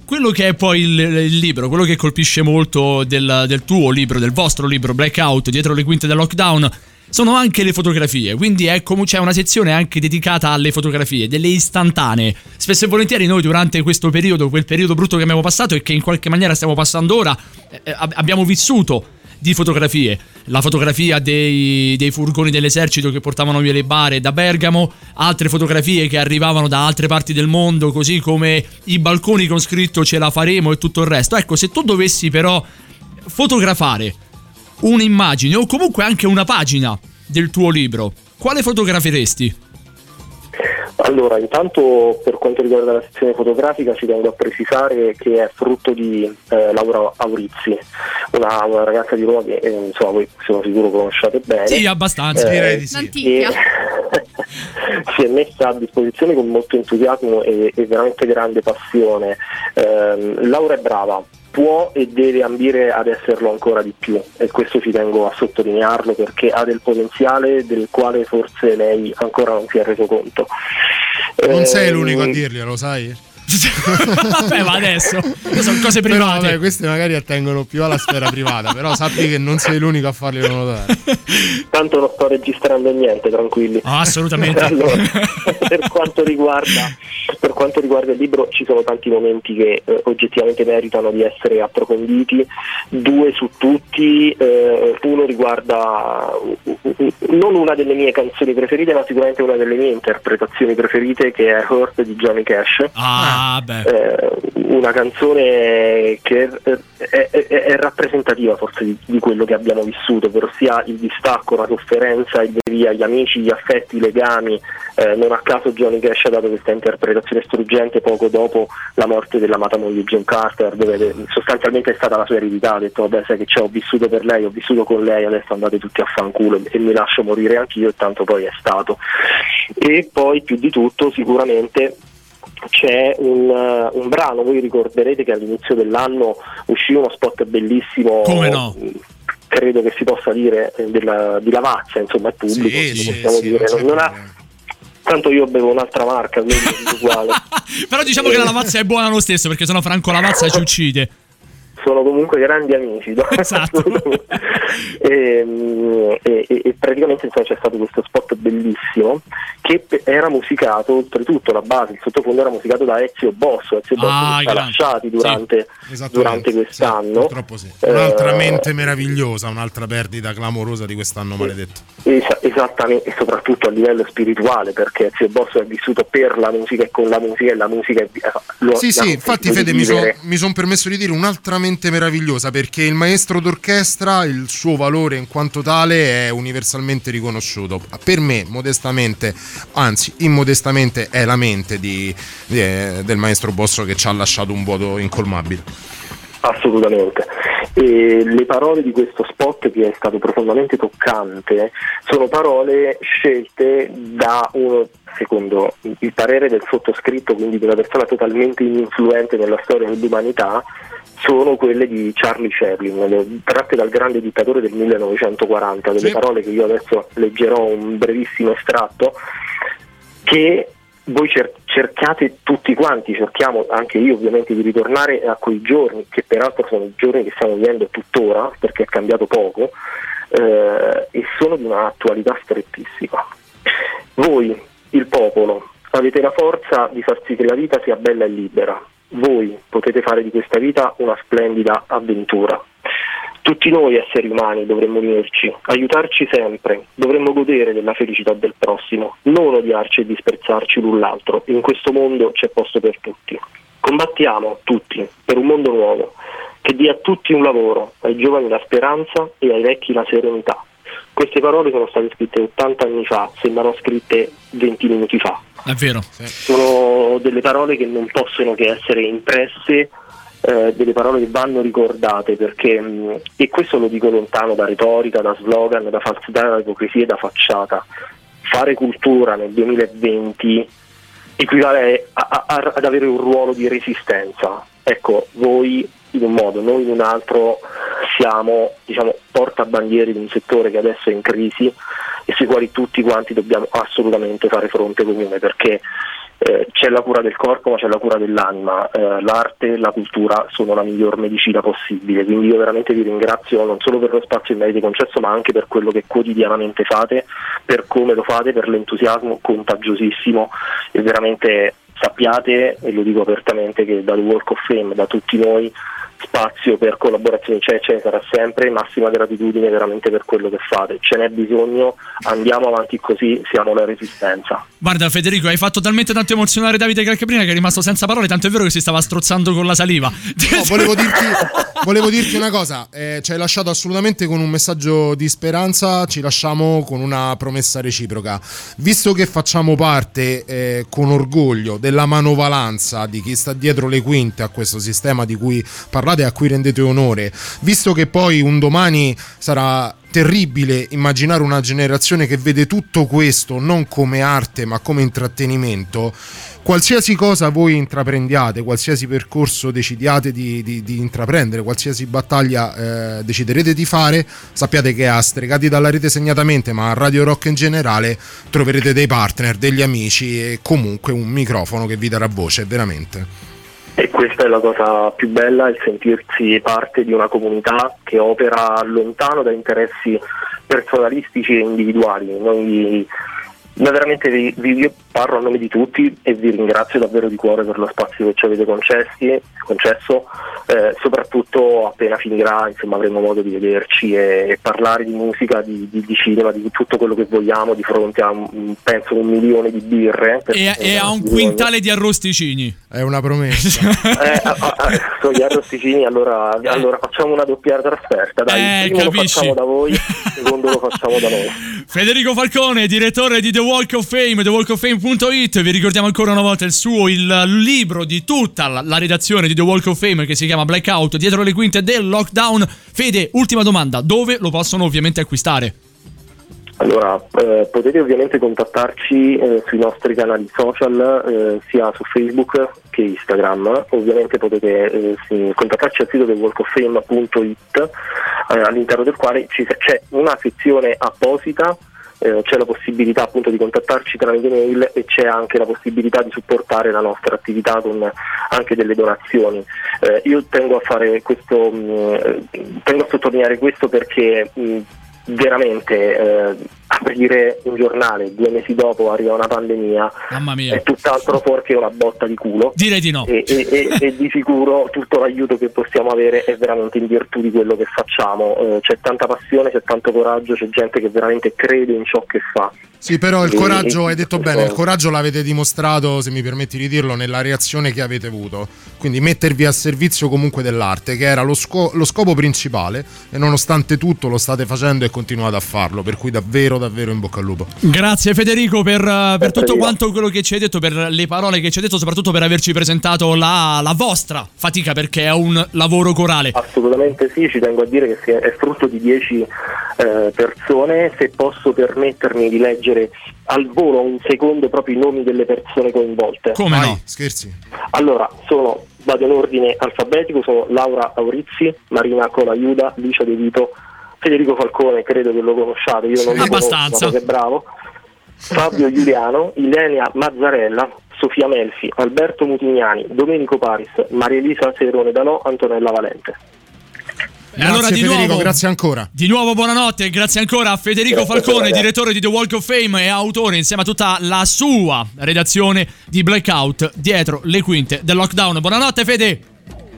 quello che è poi il, il libro, quello che colpisce molto del, del tuo libro, del vostro libro Blackout, dietro le quinte del lockdown. Sono anche le fotografie, quindi è come c'è una sezione anche dedicata alle fotografie, delle istantanee. Spesso e volentieri noi durante questo periodo, quel periodo brutto che abbiamo passato e che in qualche maniera stiamo passando ora, eh, ab- abbiamo vissuto di fotografie. La fotografia dei, dei furgoni dell'esercito che portavano via le bare da Bergamo, altre fotografie che arrivavano da altre parti del mondo, così come i balconi con scritto ce la faremo e tutto il resto. Ecco, se tu dovessi però fotografare un'immagine o comunque anche una pagina del tuo libro, quale fotograferesti? Allora, intanto per quanto riguarda la sezione fotografica ci tengo a precisare che è frutto di eh, Laura Aurizzi, una, una ragazza di Roma che eh, insomma voi sono sicuro conosciate bene. Sì, abbastanza. Eh, Direi di sì. L'antica. e- si è messa a disposizione con molto entusiasmo e, e veramente grande passione. Ehm, Laura è brava, può e deve ambire ad esserlo ancora di più e questo ci tengo a sottolinearlo perché ha del potenziale del quale forse lei ancora non si è reso conto. Non sei Ehm, l'unico a dirglielo, sai? Vabbè, ma adesso sono cose Però private. vabbè, queste magari attengono più alla sfera privata, però sappi che non sei l'unico a farglielo notare. Tanto non sto registrando niente, tranquilli. Ah, assolutamente. Allora, per, quanto riguarda, per quanto riguarda il libro ci sono tanti momenti che eh, oggettivamente meritano di essere approfonditi, due su tutti, eh, uno riguarda uh, non una delle mie canzoni preferite ma sicuramente una delle mie interpretazioni preferite che è Hurt di Johnny Cash. Ah, beh. Eh, una canzone che è, è- è- rappresentativa forse di, di quello che abbiamo vissuto, ovvero sia il distacco, la sofferenza, il via, gli amici, gli affetti, i legami. Eh, non a caso Johnny Cash ha dato questa interpretazione struggente poco dopo la morte dell'amata moglie June Carter, dove sostanzialmente è stata la sua eredità, ha detto vabbè sai che c'è, ho vissuto per lei, ho vissuto con lei, adesso andate tutti a fanculo e mi lascio morire anch'io e tanto poi è stato. E poi più di tutto sicuramente c'è un, eh, un brano, voi ricorderete che all'inizio dell'anno uscì uno spot bellissimo. Come no? Credo che si possa dire eh, della- di Lavazza, insomma è pubblico, Sì, possiamo sì, dire. non Non- non ha- tanto io bevo un'altra marca, quindi è uguale. Però diciamo che la lavazza è buona lo stesso, perché sennò Franco Lavazza ci uccide. Sono comunque grandi amici. no? Esatto. e, mm, e- e- e praticamente insomma, c'è stato questo spot bellissimo che era musicato, oltretutto la base, il sottofondo era musicato da Ezio Bosso, Ezio Bosso Ah, che ci ha lasciati durante, Esattamente, durante quest'anno. Purtroppo sì. Un'altra Eh, mente meravigliosa, un'altra perdita clamorosa di quest'anno maledetto. Esa- esattamente, e soprattutto a livello spirituale, perché Ezio Bosso è vissuto per la musica e con la musica e la musica è, lo Sì, sì, infatti Fede mi sono vivere. permesso di dire un'altra mente meravigliosa perché il maestro d'orchestra, il suo valore in quanto tale è universalmente riconosciuto. Per me, modestamente, anzi immodestamente, è la mente di- eh, del maestro Bosso che ci ha lasciato un vuoto incolmabile. Assolutamente. E le parole di questo spot che è stato profondamente toccante sono parole scelte da uno, secondo il parere del sottoscritto, quindi di una persona totalmente ininfluente nella storia dell'umanità, sono quelle di Charlie Chaplin, tratte dal grande dittatore del 1940, delle Sì. parole che io adesso leggerò un brevissimo estratto, che voi cer- cercate tutti quanti, cerchiamo anche io ovviamente di ritornare a quei giorni, che peraltro sono i giorni che stiamo vivendo tuttora, perché è cambiato poco, eh, e sono di un'attualità strettissima. Voi, il popolo, avete la forza di far sì che la vita sia bella e libera. Voi potete fare di questa vita una splendida avventura. Tutti noi esseri umani dovremmo unirci, aiutarci sempre, dovremmo godere della felicità del prossimo, non odiarci e disprezzarci l'un l'altro. In questo mondo c'è posto per tutti. Combattiamo tutti per un mondo nuovo che dia a tutti un lavoro, ai giovani la speranza e ai vecchi la serenità. Queste parole sono state scritte 80 anni fa, sembrano scritte 20 minuti fa. È vero. Sono delle parole che non possono che essere impresse, eh, delle parole che vanno ricordate perché, mh, e questo lo dico lontano da retorica, da slogan, da falsità, da ipocrisia e da facciata. Fare cultura nel 2020 equivale a- a- a- ad avere un ruolo di resistenza. Ecco, voi in un modo, noi in un altro siamo diciamo, portabandieri di un settore che adesso è in crisi e sui quali tutti quanti dobbiamo assolutamente fare fronte comune perché eh, c'è la cura del corpo ma c'è la cura dell'anima, Eh, l'arte e la cultura sono la miglior medicina possibile, quindi io veramente vi ringrazio non solo per lo spazio mi avete concesso ma anche per quello che quotidianamente fate, per come lo fate, per l'entusiasmo contagiosissimo. E veramente sappiate, e lo dico apertamente, che dal Walk of Fame, da tutti noi, spazio per collaborazioni c'è, ce ne sarà sempre, massima gratitudine veramente per quello che fate, ce n'è bisogno, andiamo avanti così, siamo la resistenza. Guarda Federico, hai fatto talmente tanto emozionare Davide Calcabrina che è rimasto senza parole, tanto è vero che si stava strozzando con la saliva. No, volevo, dirti, volevo dirti una cosa, eh, ci hai lasciato assolutamente con un messaggio di speranza, ci lasciamo con una promessa reciproca. Visto che facciamo parte eh, con orgoglio della manovalanza di chi sta dietro le quinte a questo sistema di cui parlate e a cui rendete onore, visto che poi un domani sarà terribile immaginare una generazione che vede tutto questo non come arte ma come intrattenimento. Qualsiasi cosa voi intraprendiate, qualsiasi percorso decidiate di, di- di intraprendere, qualsiasi battaglia eh, deciderete di fare, sappiate che a Stregati dalla rete segnatamente, ma a Radio Rock in generale, troverete dei partner, degli amici e comunque un microfono che vi darà voce, veramente. E questa è la cosa più bella, il sentirsi parte di una comunità che opera lontano da interessi personalistici e individuali. Noi, noi veramente vi, vi- io parlo a nome di tutti e vi ringrazio davvero di cuore per lo spazio che ci avete concessi, concesso, eh, soprattutto appena finirà insomma, avremo modo di vederci e, e parlare di musica, di, di- di cinema, di tutto quello che vogliamo di fronte a un- penso un milione di birre. E, perché e a un quintale di arrosticini. È una promessa. eh, ah, ah, sono gli arrosticini, allora, allora facciamo una doppia trasferta. Dai, Eh, il primo capisci. lo facciamo da voi, il secondo lo facciamo da noi. Federico Falcone, direttore di The Walk of Fame, thewalkoffame.it. Vi ricordiamo ancora una volta il suo, il libro di tutta la, la redazione di The Walk of Fame che si chiama Blackout, dietro le quinte del lockdown. Fede, ultima domanda, dove lo possono ovviamente acquistare? Allora, eh, potete ovviamente contattarci eh, sui nostri canali social, eh, sia su Facebook che Instagram. Ovviamente potete eh, sì, contattarci al sito del walkoffame.it, eh, all'interno del quale ci- c'è una sezione apposita. Eh, c'è la possibilità appunto di contattarci tramite mail e c'è anche la possibilità di supportare la nostra attività con anche delle donazioni. Eh, io tengo a questo, mh, eh, tengo a sottolineare questo perché mh, veramente eh, aprire un giornale due mesi dopo arriva una pandemia Mamma mia. è tutt'altro fuorché una botta di culo Direi di no. e, e- e- e di sicuro tutto l'aiuto che possiamo avere è veramente in virtù di quello che facciamo Eh, c'è tanta passione, c'è tanto coraggio c'è gente che veramente crede in ciò che fa Sì, però il E- coraggio, e- hai detto bene, il coraggio l'avete dimostrato, se mi permetti di dirlo, nella reazione che avete avuto. Quindi mettervi a servizio comunque dell'arte, che era lo, sco- lo scopo principale, e nonostante tutto lo state facendo e continuate a farlo. Per cui davvero, davvero in bocca al lupo. Grazie Federico per, eh, per tutto prego. quanto quello che ci hai detto, per le parole che ci hai detto, soprattutto per averci presentato la, la vostra fatica perché è un lavoro corale. Assolutamente sì, ci tengo a dire che è frutto di 10 eh, persone, se posso permettermi di leggere al volo un secondo proprio i nomi delle persone coinvolte. Come Vai, no? Scherzi. Allora, sono, vado in ordine alfabetico, sono Laura Aurizi, Marina Colaiuda, Licia De Vito, Federico Falcone, credo che lo conosciate, io non lo Abbastanza. conosco, che bravo, Fabio Giuliano, Ilenia Mazzarella, Sofia Melfi, Alberto Mutignani, Domenico Paris, Maria Elisa Serone Dalò, Antonella Valente. E allora Grazie di Federico, nuovo, grazie ancora. di nuovo buonanotte e grazie ancora a Federico Grazie, Falcone, direttore di The Walk of Fame e autore insieme a tutta la sua redazione di Blackout dietro le quinte del lockdown. Buonanotte Fede!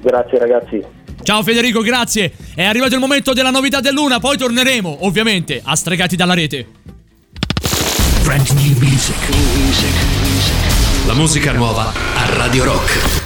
Grazie ragazzi. Ciao Federico, grazie. È arrivato il momento della novità del Luna, poi torneremo ovviamente a Stregati dalla rete. Brand new music. La musica nuova a Radio Rock.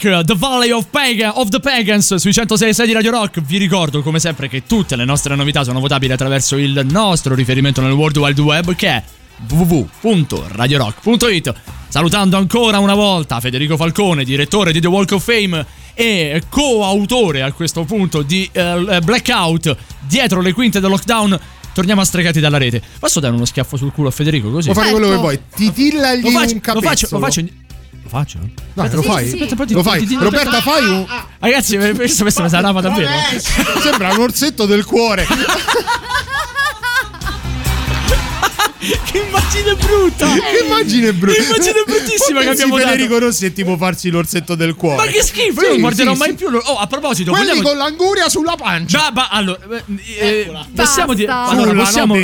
Back The Valley of, Pagan, of the Pagans sui 106 di Radio Rock. Vi ricordo come sempre che tutte le nostre novità sono votabili attraverso il nostro riferimento nel World Wide Web che è www.radiorock.it. Salutando ancora una volta Federico Falcone, direttore di The Walk of Fame e coautore a questo punto di eh, Blackout dietro le quinte del lockdown. Torniamo a stregati dalla rete. Posso dare uno schiaffo sul culo a Federico così? Puoi fare quello che vuoi. Titillagli Lo faccio, un lo faccio, capezzolo. lo faccio. Lo faccio? Dai, lo fai? Aspetta, poi ti- Lo fai? ti- ti- Roberta, fai un. Ragazzi, questo, questo mi sarà davvero. Sembra un orsetto del cuore. che immagine brutta! Che immagine brutta! Che immagine bruttissima che abbiamo dato. Federico Rossi è tipo farsi l'orsetto del cuore. Ma che schifo, io Sì, non guarderò sì, mai sì. più. Oh, a proposito, Quelli vogliamo- con l'anguria sulla pancia. Già, ma allora, eh, eh, possiamo, dire, allora, possiamo,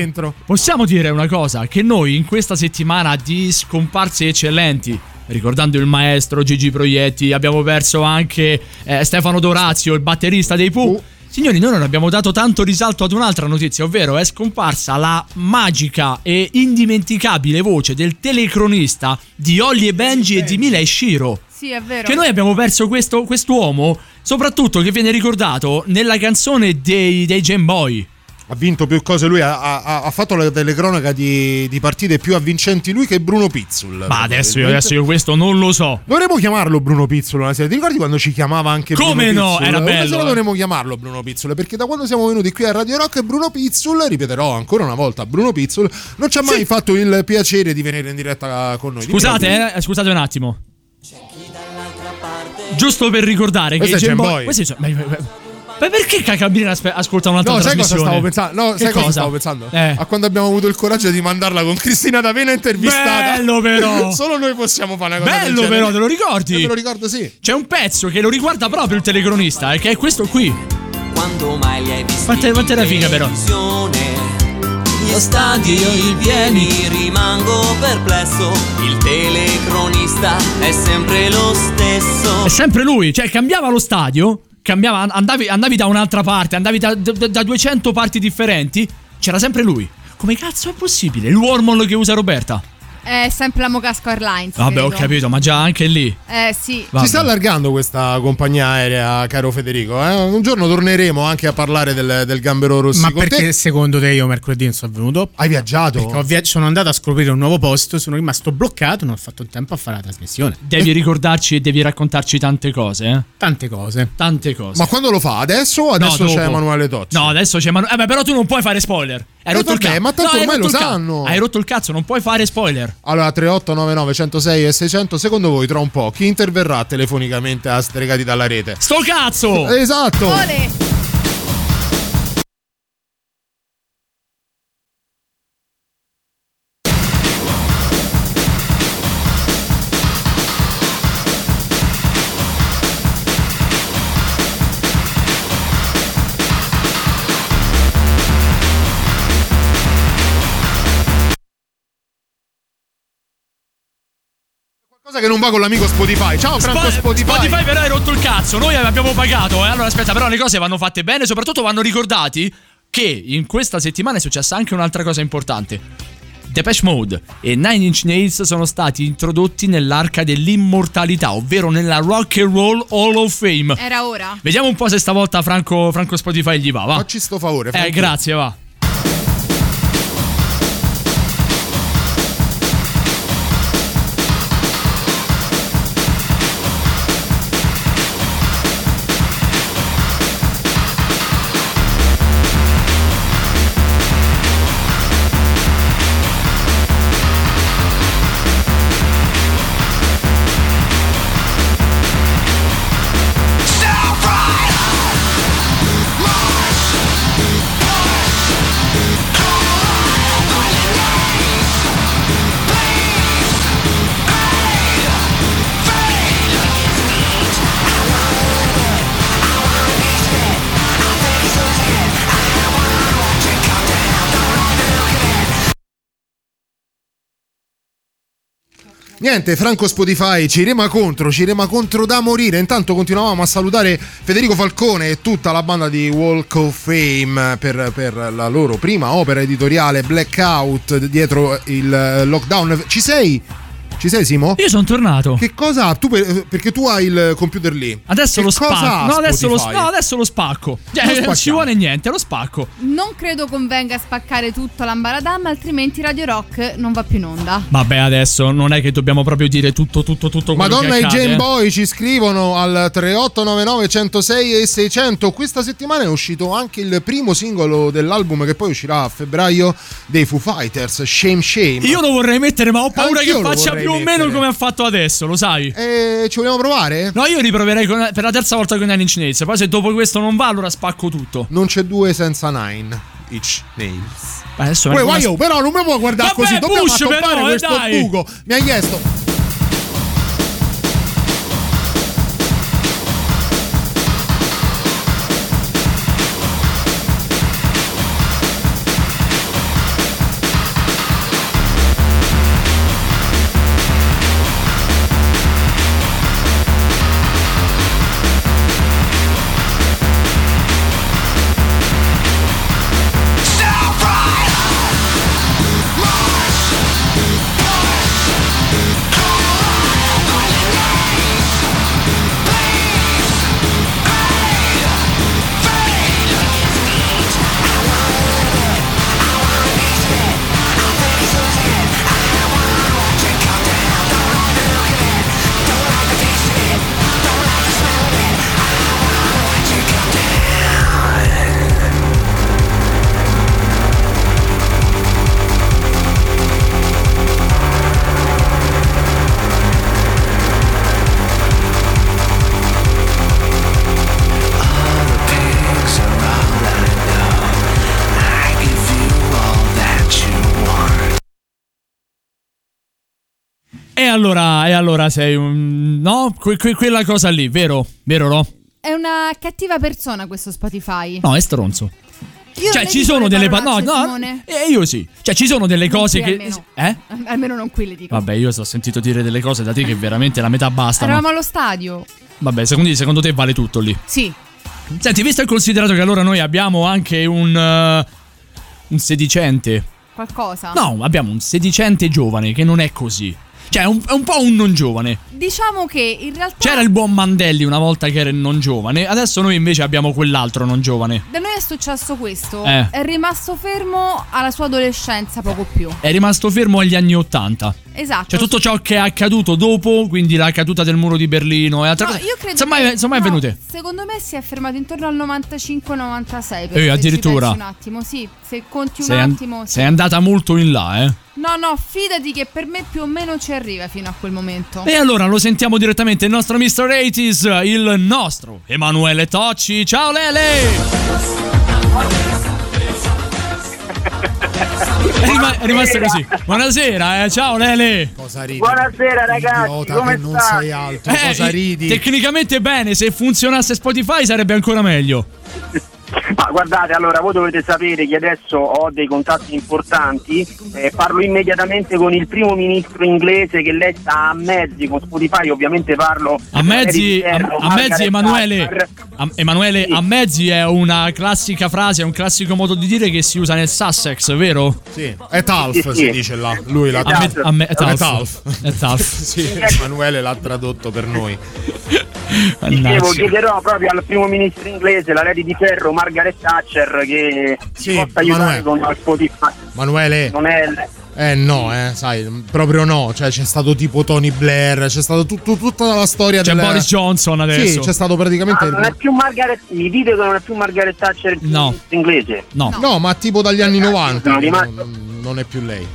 possiamo dire una cosa: che noi in questa settimana di scomparse eccellenti. Ricordando il maestro Gigi Proietti, abbiamo perso anche eh, Stefano Dorazio, il batterista dei Pooh. Signori, noi non abbiamo dato tanto risalto ad un'altra notizia, ovvero è scomparsa la magica e indimenticabile voce del telecronista di Ollie e Benji e di Mila e Shiro. Sì, è vero. Che noi abbiamo perso questo quest'uomo, soprattutto che viene ricordato nella canzone dei, dei Game Boy. Ha vinto più cose lui, ha, ha- ha fatto la telecronaca di, di partite più avvincenti lui che Bruno Pizzul. Ma adesso io, adesso io questo non lo so. Dovremmo chiamarlo Bruno Pizzul una sera. Ti ricordi quando ci chiamava anche Come Bruno no? Pizzul? Era Una bello, sera eh. dovremmo chiamarlo Bruno Pizzul perché da quando siamo venuti qui a Radio Rock Bruno Pizzul, ripeterò ancora una volta, Bruno Pizzul non ci ha mai fatto il piacere di venire in diretta con noi. Scusate, eh, scusate un attimo. Giusto per ricordare Questo che è Game Boy. Boy. Questi ma, perché Cacabrina aspe- ascolta un'altra No, sai cosa trasmissione? stavo pensando? No, Che sai cosa cosa? stavo pensando? Eh. A quando abbiamo avuto il coraggio di mandarla con Cristina D'Avena intervistata. Bello però. Solo noi possiamo fare una cosa Bello genere. però, te lo ricordi? Io te lo ricordo, sì. C'è un pezzo che lo riguarda proprio il telecronista, e che è questo qui. Quando mai li hai visti Quanto, quanto era figa però. Gli stadi pieni rimango perplesso Il telecronista è sempre lo stesso È sempre lui, cioè cambiava lo stadio, cambiava, andavi, andavi da un'altra parte, andavi da, da- da 200 parti differenti, c'era sempre lui. Come cazzo è possibile? Il wormhole che usa Roberta. È sempre la Mocasco Airlines. Vabbè, ho credo. capito, ma già anche lì. Eh sì. Si sta allargando questa compagnia aerea, caro Federico. eh? Un giorno torneremo anche a parlare del, del gambero rossi. Ma perché te. secondo te io mercoledì non sono venuto? Hai viaggiato? Perché ho via- sono andato a scoprire un nuovo posto, sono rimasto bloccato, non ho fatto il tempo a fare la trasmissione. Devi ricordarci e devi raccontarci tante cose, eh? Tante cose. Tante cose. Ma quando lo fa? Adesso o adesso No, c'è. Emanuele Tozzi? No, adesso c'è Emanuele. Eh, beh, però tu non puoi fare spoiler. Hai Eh, rotto il vabbè, cazzo. ma tanto hai ormai lo sanno. Hai rotto il cazzo, non puoi fare spoiler. Allora, 3899 106 e 600, secondo voi tra un po' chi interverrà telefonicamente a Stregati dalla rete? Sto cazzo! Esatto! Cosa che non va con l'amico Spotify. Ciao Franco Spo- Spotify. Spotify però hai rotto il cazzo. Noi abbiamo pagato. Eh. Allora aspetta, però le cose vanno fatte bene. Soprattutto vanno ricordati che in questa settimana è successa anche un'altra cosa importante. Depeche Mode e Nine Inch Nails sono stati introdotti nell'arca dell'immortalità, ovvero nella Rock and Roll Hall of Fame. Era ora. Vediamo un po' se stavolta Franco, Franco Spotify gli va, va. Facci sto favore. Eh, Franco. grazie, va. Niente, Franco Spotify ci rema contro, ci rema contro da morire. Intanto continuavamo a salutare Federico Falcone e tutta la banda di Walk of Fame per, per la loro prima opera editoriale Blackout dietro il lockdown. Ci sei? Ci sei Simo? Io sono tornato. Che cosa? Tu per- perché tu hai il computer lì. Adesso Che lo spacco. No adesso, lo, no, adesso lo spacco. Cioè, non ci vuole niente, lo spacco. Non credo convenga spaccare tutto l'ambaradam, altrimenti Radio Rock non va più in onda. Vabbè, adesso non è che dobbiamo proprio dire tutto, tutto, tutto quello Madonna che accade, Game eh. Boy ci scrivono al 3899 106 e 600. Questa settimana è uscito anche il primo singolo dell'album che poi uscirà a febbraio dei Foo Fighters, Shame Shame. Io lo vorrei mettere, ma ho paura Anch'io che lo faccia più o meno come ha fatto adesso, lo sai? E ci vogliamo provare? No, io riproverei con- per la terza volta con Nine Inch Nails. Poi se dopo questo non va, allora spacco tutto. Non c'è due senza Nine. Each Nails. Adesso vai, una- oh, però non mi puoi guardare Vabbè, così. Dobbiamo push, però, eh, questo dai. buco. Mi hai chiesto. Allora, e allora sei un. No? Que- que- quella cosa lì, vero? Vero, no? È una cattiva persona questo Spotify. No, è stronzo. Io cioè, ci sono le delle. Pa- no, no. Simone. eh, io sì. Cioè, ci sono delle cose qui che. almeno. Eh? Almeno non qui le dico. Vabbè, io ho sentito dire delle cose da te che veramente la metà bastano. Eravamo allo stadio. Vabbè, secondo, secondo te vale tutto lì. Sì. Senti, visto e considerato che allora noi abbiamo anche un. eh, un sedicente. Qualcosa. No, abbiamo un sedicente giovane che non è così. Cioè, è un, è un po' un non giovane. Diciamo che in realtà C'era il buon Mandelli una volta che era il non giovane, adesso noi invece abbiamo quell'altro non giovane. da noi è successo questo. Eh. È rimasto fermo alla sua adolescenza, poco più. È rimasto fermo agli anni Ottanta. Esatto. Cioè tutto ciò che è accaduto dopo, quindi la caduta del muro di Berlino e altre No, cose. io credo Insomma, che- insomma, è no, venute. Secondo me si è fermato intorno al 95-96. Eh, addirittura. un attimo, sì. Se conti un Sei, an- attimo. sì. sei andata molto in là, eh. No, no, fidati che per me più o meno ci arriva fino a quel momento. E allora lo sentiamo direttamente il nostro Mr. 80s, il nostro Emanuele Tocci. Ciao Lele! È, rima- è rimasto così. Buonasera, eh. ciao Lele. Cosa ridi? Buonasera ragazzi, Idiota come che non state? sei altro. Eh, cosa ridi? Tecnicamente bene, se funzionasse Spotify sarebbe ancora meglio. Ma guardate, allora voi dovete sapere che adesso ho dei contatti importanti, eh, parlo immediatamente con il primo ministro inglese che lei sta a mezzi con Spotify, ovviamente parlo A mezzi, Lady Ferro, a, a mezzi Emanuele, a- Emanuele, a mezzi è una classica frase, è un classico modo di dire che si usa nel Sussex, vero? Sì, è Talf Sì, sì. si dice là. Lui l'ha A me- a me- è È Talf. Talf. È Talf. sì, Emanuele l'ha tradotto per noi. Dicevo, chiederò proprio al primo ministro inglese, la Lady di Ferro, Margaret Thatcher, che ci possa aiutare Emanuele. con Spotify. Manuele. Non è... Eh no, eh, sai, proprio no. Cioè, c'è stato tipo Tony Blair, c'è stato tutto- tutta la storia C'è del- Boris Johnson adesso. Sì, c'è stato praticamente. Ah, non è più Margaret, mi dite che non è più Margaret Thatcher No. inglese? No. No, ma tipo dagli anni 90. sono rimasto- Non, non è più lei.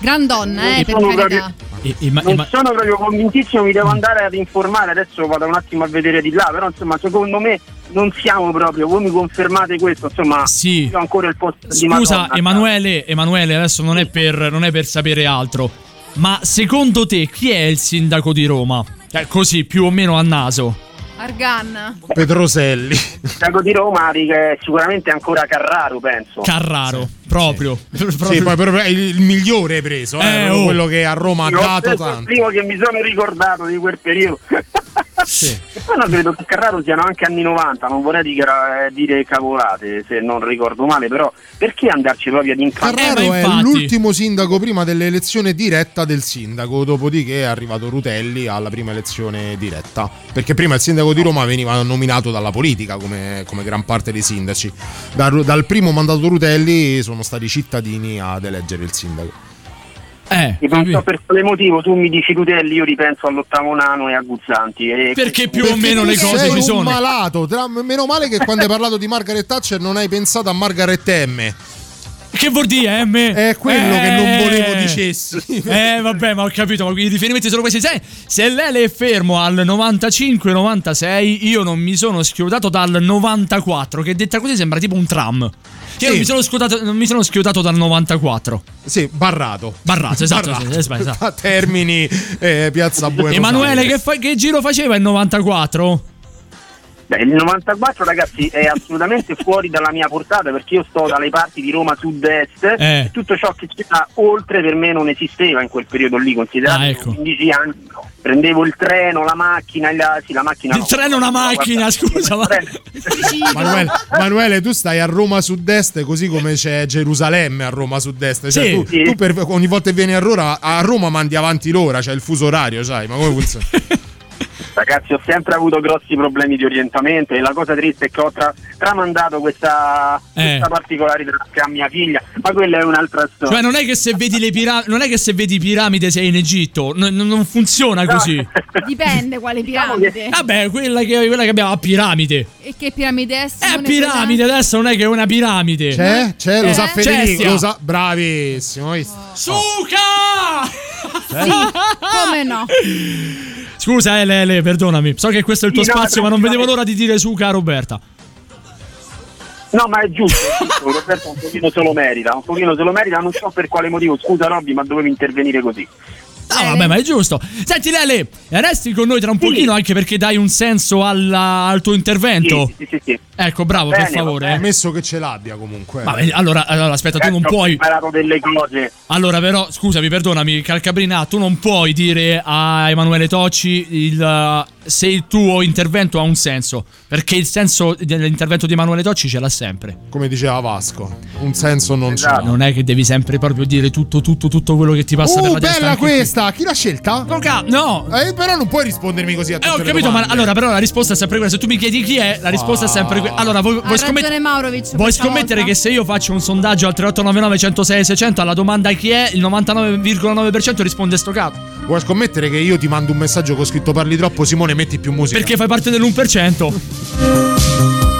Gran donna, eh, per carità. proprio- E- e- ma- e- Non ma- sono proprio convintissimo, mi devo andare ad informare, adesso vado un attimo a vedere di là, però insomma secondo me non siamo proprio, voi mi confermate questo, insomma Sì. io ho ancora il posto di Scusa. Emanuele, Emanuele, adesso non è, per, non è per sapere altro. Ma secondo te chi è il sindaco di Roma? Cioè, così, più o meno a naso. Argan. Petroselli. Il sindaco di Roma che è sicuramente ancora Carraro, penso. Carraro, proprio. Sì, poi proprio è il, migliore hai preso, eh, Eh, proprio oh. quello che a Roma ha dato preso il tanto. primo che mi sono ricordato di quel periodo. E poi no, credo che Carraro siano anche anni 90, non vorrei dichiara- eh, dire cavolate se non ricordo male, però perché andarci proprio ad incastrare? Carraro è l'ultimo sindaco prima dell'elezione diretta del sindaco, dopodiché è arrivato Rutelli alla prima elezione diretta. Perché prima il sindaco di Roma veniva nominato dalla politica, come, come gran parte dei sindaci. Da- dal primo mandato Rutelli sono stati i cittadini ad eleggere il sindaco. Eh, E non so per quale motivo tu mi dici Rutelli, io ripenso all'ottavo nano e a Guzzanti. E Perché più Perché o meno le cose sei ci un sono. malato. Tra- meno male che quando hai parlato di Margaret Thatcher non hai pensato a Margaret M. Che vuol dire, M? È quello che non Eh. volevo dicessi. Eh, vabbè, ma ho capito, ma i riferimenti sono questi. Sai, se l'Ele è fermo al 95-96, io non mi sono schiodato dal 94, che detta così sembra tipo un tram. Io non Sì. mi sono schiudato, non mi sono schiodato dal 94. Sì, barrato. Barrato, esatto. Barrato. sì, esatto. A Termini, eh, Piazza Buenos Emanuele, che, fa- che giro faceva il 94? Beh, il 94 ragazzi è assolutamente fuori dalla mia portata perché io sto dalle parti di Roma sud-est Eh. e tutto ciò che c'era oltre per me non esisteva in quel periodo lì, considerate Ah, che ecco. avevo 15 anni, prendevo il treno, la macchina, il- sì, la macchina Il no, treno, una macchina, guarda, scusa. Ma... Manuele, Manuele, tu stai a Roma Sud-Est così come c'è Gerusalemme a Roma Sud-Est. Cioè, Sì. tu, Sì. tu per- ogni volta che vieni a Roma, a Roma mandi avanti l'ora, c'è il fuso orario, sai? Ma come funziona? Ragazzi, ho sempre avuto grossi problemi di orientamento e la cosa triste è che ho tra- tramandato questa, Eh. questa particolarità a mia figlia, ma quella è un'altra storia. Cioè, non è che se vedi le piramidi, non è che se vedi piramidi sei in Egitto. N- non funziona così. Dipende quale Diciamo piramide. Vabbè, quella che, quella che abbiamo a piramide. E che piramide è? È Simone? piramide, adesso non è che è una piramide. C'è? C'è? Lo Eh? sa Federico? Lo sa? Bravissimo. visto? Suca! Sì, come no? Scusa, Ele, Ele, perdonami. So che questo è il tuo Sì, no, spazio, ma non vedevo l'ora di dire Suca a Roberta. No, ma è giusto, è giusto, Roberto un pochino se lo merita, un pochino se lo merita, non so per quale motivo, scusa Robby, ma dovevi intervenire così. No, vabbè, ma è giusto. Senti, Lele, resti con noi tra un pochino anche perché dai un senso alla- al tuo intervento. Sì, sì, sì, sì. Ecco, bravo, Bene, per favore. va bene. Ammesso che ce l'abbia comunque. Ma, eh, allora, allora, aspetta, tu non Ragazzi, Ho puoi. imparato delle cose. Allora, però, scusami, perdonami, Calcabrina, tu non puoi dire a Emanuele Tocci il, se il tuo intervento ha un senso. Perché il senso dell'intervento di Emanuele Tocci ce l'ha sempre. Come diceva Vasco, un senso non Esatto. c'è. Non è che devi sempre proprio dire tutto, tutto, tutto quello che ti passa per Oh, la testa. bella qui. Questa! Chi l'ha scelta? Coca- no! Eh, però non puoi rispondermi così a Eh, tutte ho le capito, ma allora, però la risposta è sempre quella. Se tu mi chiedi chi è, la risposta è sempre quella. Allora, vuoi, vuoi Maurovic. Vuoi scommettere volta. che se io faccio un sondaggio al 3899 106 600 alla domanda chi è, il 99,9% risponde sto cazzo? Vuoi scommettere che io ti mando un messaggio con scritto parli troppo, Simone, metti più musica? Perché fai parte dell'1%.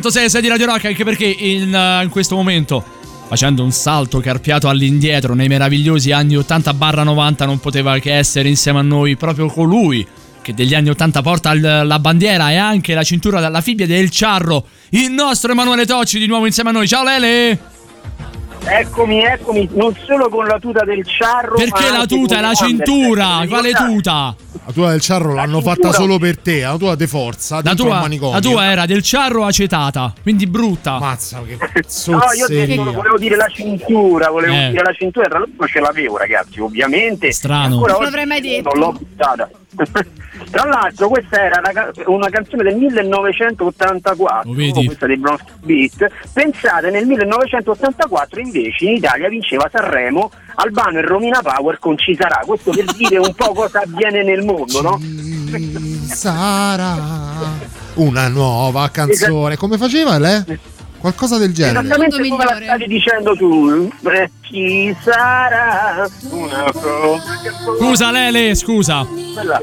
106 di Radio Rock, anche perché in, eh, in questo momento, facendo un salto carpiato all'indietro nei meravigliosi anni 80-90, non poteva che essere insieme a noi proprio colui che degli anni 80 porta il- la bandiera e anche la cintura dalla fibbia del Ciarro, il nostro Emanuele Tocci di nuovo insieme a noi. Ciao Lele! Eccomi, eccomi, non solo con la tuta del ciarro. Perché ma la tuta la cintura? Quale tuta? La tua del ciarro l'hanno fatta solo per te, la tua de forza, La tua, la tua era del Ciarro acetata, quindi brutta. Mazza, che No, io detto, volevo dire la cintura, volevo Eh. dire la cintura, tra l'altro ce l'avevo ragazzi, ovviamente. Strano. Ancora Non l'avrei mai detto. Non l'ho buttata. Tra l'altro questa era una, ca- una canzone del 1984, Lo vedi? questa dei Bronx Beat. Pensate, nel 1984 invece in Italia vinceva Sanremo Albano e Romina Power con Ci sarà. Questo per dire un po' cosa avviene nel mondo, no? Sarà una nuova canzone. Come faceva lei? Qualcosa del genere. Esattamente come la stavi dicendo tu, eh, ci sarà una cosa Scusa Lele, scusa. Quella-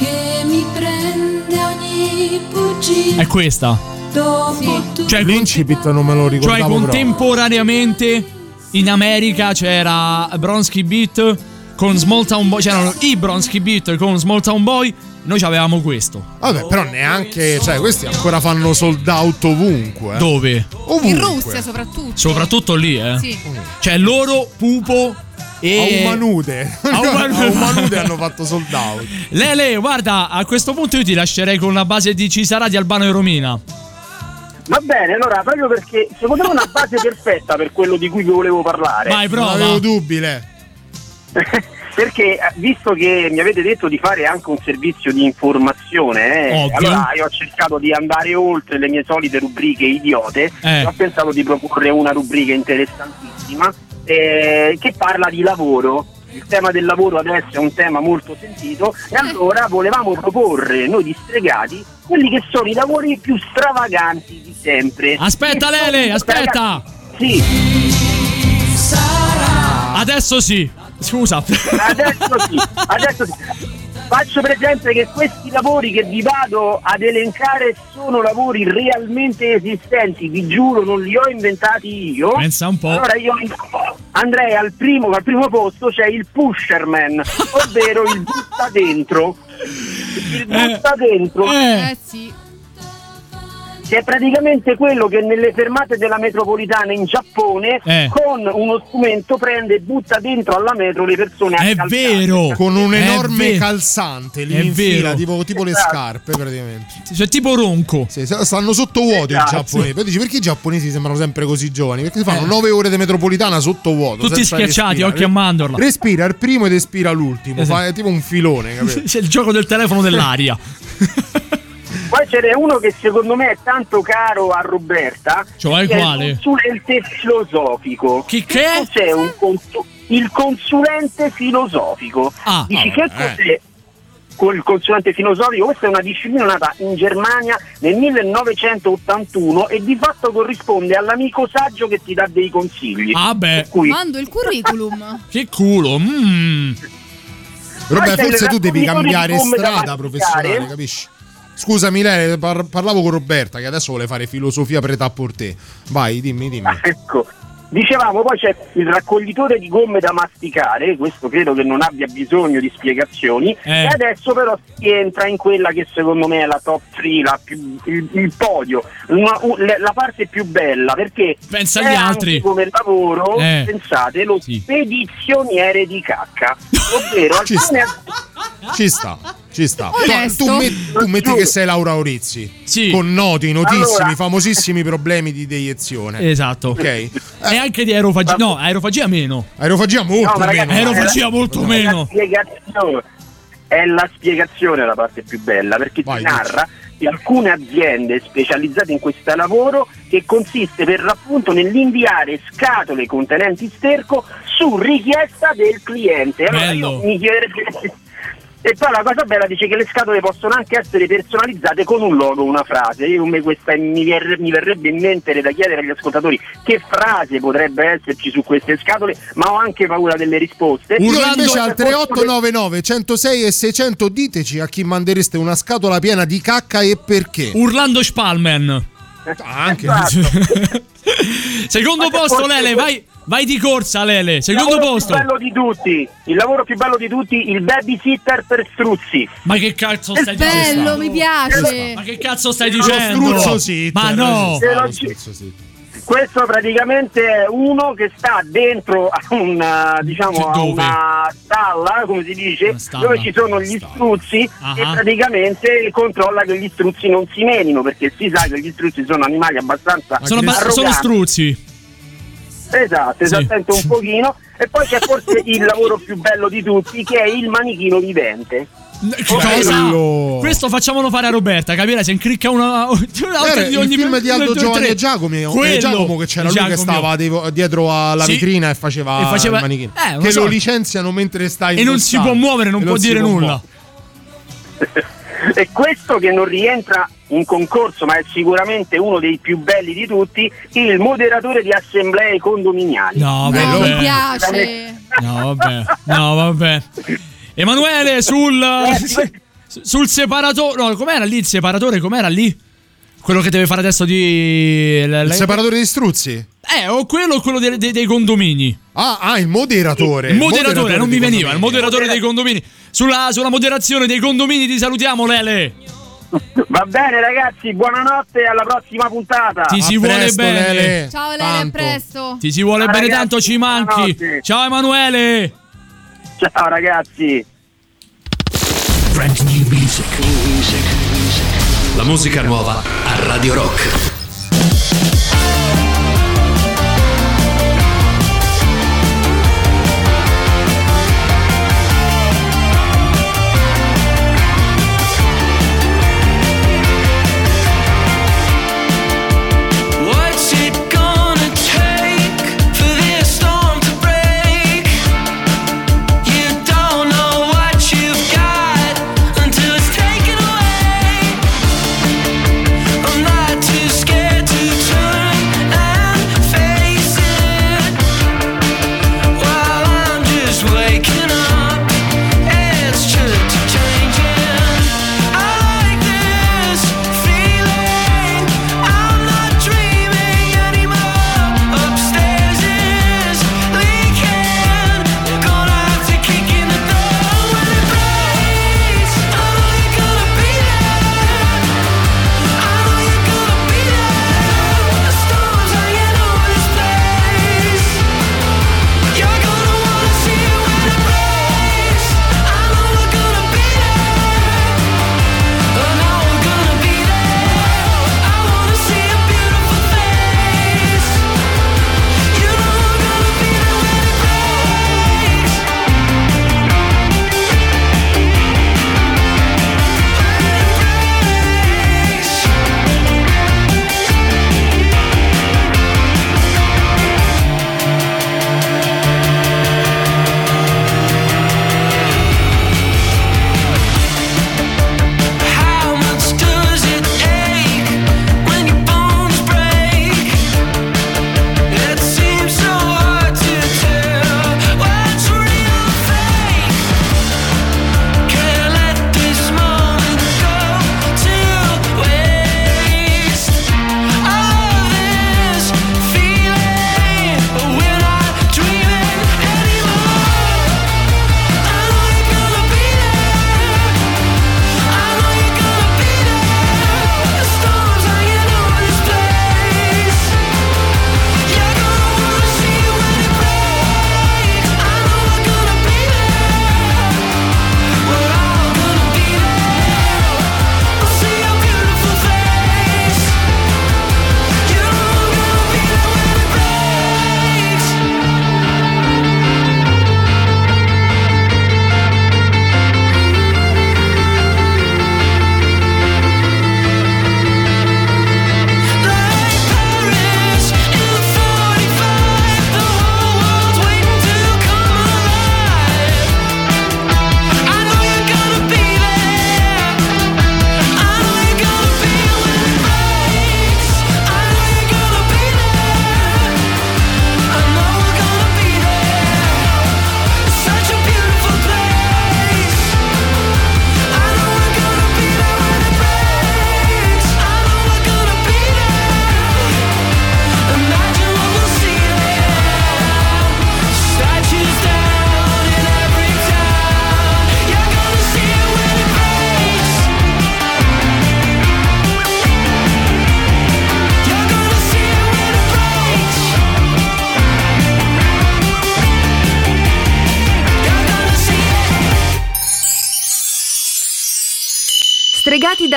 che mi prende ogni bugia È questa. dopo tu Cioè, L'incipit non me lo Cioè ricordavo proprio. contemporaneamente in America c'era Bronsky Beat con Small Town Boy, c'erano i Bronsky Beat con Small Town Boy, noi avevamo questo. Vabbè, però neanche, cioè, questi ancora fanno sold out ovunque. eh. Dove? Ovunque. In Russia soprattutto. Soprattutto lì, eh. Sì. Cioè loro, Pupo e... A Umanude. A Umanude. A Umanude hanno fatto sold out. Lele, guarda, a questo punto io ti lascerei con la base di Ci sarà di Albano e Romina. Va bene, allora proprio perché secondo me è una base perfetta per quello di cui vi volevo parlare. Vai, prova. Non avevo dubbi, Le. Perché eh, visto che mi avete detto di fare anche un servizio di informazione, eh, allora io ho cercato di andare oltre le mie solite rubriche idiote Eh. ho pensato di proporre una rubrica interessantissima eh, che parla di lavoro. Il tema del lavoro adesso è un tema molto sentito e allora volevamo proporre noi distregati quelli che sono i lavori più stravaganti di sempre. Aspetta Che Lele, aspetta. Sì. Adesso sì. Scusa. Adesso sì, adesso sì. Faccio presente che questi lavori che vi vado ad elencare sono lavori realmente esistenti, vi giuro, non li ho inventati io. Pensa un po'. Allora io andrei al primo, al primo posto c'è il pusherman, ovvero il butta dentro. Il butta dentro. Eh sì. Che è praticamente quello che nelle fermate della metropolitana in Giappone Eh. con uno strumento prende e butta dentro alla metro le persone È accalcate. vero. Con un enorme calzante lì È in fila, vero. tipo, tipo le Esatto. scarpe praticamente. Cioè tipo ronco. Sì, stanno sotto vuoto Esatto. i giapponesi. Poi dici perché i giapponesi sembrano sempre così giovani? Perché si fanno Eh. 9 ore di metropolitana sotto vuoto. Tutti schiacciati, respirare. occhio a mandorla. Respira il primo ed espira l'ultimo. Esatto. Fa è tipo un filone, capito? C'è il gioco del telefono dell'aria. Poi ce n'è uno che secondo me è tanto caro a Roberta. Cioè, quale? Il consulente filosofico. Chi che è? cos'è un consu- il consulente filosofico? Ah, Dici ah, che eh. cos'è? Col consulente filosofico, questa è una disciplina nata in Germania nel 1981 e di fatto corrisponde all'amico saggio che ti dà dei consigli. Ah beh, cui Mando il curriculum. che culo. Mm. Vabbè, forse il tu devi cambiare strada professionale, capisci? Scusami, Lele, par- parlavo con Roberta che adesso vuole fare filosofia preta a portè. Vai, dimmi, dimmi. Ecco, dicevamo poi c'è il raccoglitore di gomme da masticare, questo credo che non abbia bisogno di spiegazioni, Eh. e adesso però si entra in quella che secondo me è la top 3, la più- il, il podio, una- la parte più bella, perché Pensa agli altri. come lavoro, Eh. pensate, lo Sì. spedizioniere di cacca, ovvero Ci alcune Ci sta, ci sta. Tu, tu met- tu metti che sei Laura Orizzi. Sì. Con noti, notissimi, Allora- famosissimi problemi di deiezione. Esatto. Ok. E anche di aerofagia. No, aerofagia meno. Aerofagia molto No, ragazzi, meno. Aerofagia molto è meno. La spiegazione, è la spiegazione la parte più bella perché Vai, ti narra di alcune aziende specializzate in questo lavoro che consiste per l'appunto nell'inviare scatole contenenti sterco su richiesta del cliente. Allora Bello. io mi chiederebbe E poi la cosa bella dice che le scatole possono anche essere personalizzate con un logo, una frase. Io come questa mi, ver- mi verrebbe in mente da chiedere agli ascoltatori che frase potrebbe esserci su queste scatole, ma ho anche paura delle risposte. Urlando- invece al 3899 106 e 600 diteci a chi mandereste una scatola piena di cacca e perché. Urlando Spalman. Anche. Secondo Ma se posto, fosse- Lele, vai, vai di corsa, Lele. Secondo il lavoro posto. più bello di tutti, il lavoro più bello di tutti, il babysitter per struzzi. Ma che cazzo È stai bello, dicendo? mi piace. Ma che cazzo stai dicendo? struzzo sitter. Ma no. Lo gi- Questo praticamente è uno che sta dentro a una, diciamo, a una stalla, come si dice, stalla. dove ci sono gli struzzi Ah. e praticamente controlla che gli struzzi non si menino, perché si sa che gli struzzi sono animali abbastanza Sono, ba- sono struzzi. Esatto, Sì. esattamente un pochino. E poi c'è forse il lavoro più bello di tutti, che è il manichino vivente. Cosa? Questo facciamolo fare a Roberta, capirai? Se incricca una, una Era di il ogni film di Aldo due, Giovanni e Giacomo, eh, Quello, Giacomo che c'era lui che Giacomo. stava dietro alla Sì. vetrina e faceva, E faceva- il manichino. eh, che so. lo licenziano mentre sta E non si può muovere, non può dire può nulla. E questo che non rientra in concorso, ma è sicuramente uno dei più belli di tutti, il moderatore di assemblee condominiali. No, No, vabbè. mi piace. No, vabbè. No, vabbè. Emanuele, sul. Sul separatore. No, com'era lì il separatore? Com'era lì? Quello che deve fare adesso di. Il separatore di struzzi? Eh, o quello o quello dei, dei- dei condomini. Ah, ah, il moderatore. Il moderatore, non mi dei veniva, il condomini. moderatore dei condomini. Sulla, sulla moderazione dei condomini ti salutiamo, Lele. Va bene ragazzi, buonanotte e alla prossima puntata. Ti si vuole bene. Ciao Lele, a presto. Ti si vuole Ciao, bene ragazzi, tanto, ci manchi. buonanotte. Ciao Emanuele. Ciao ragazzi. Brand new music. La musica nuova a Radio Rock.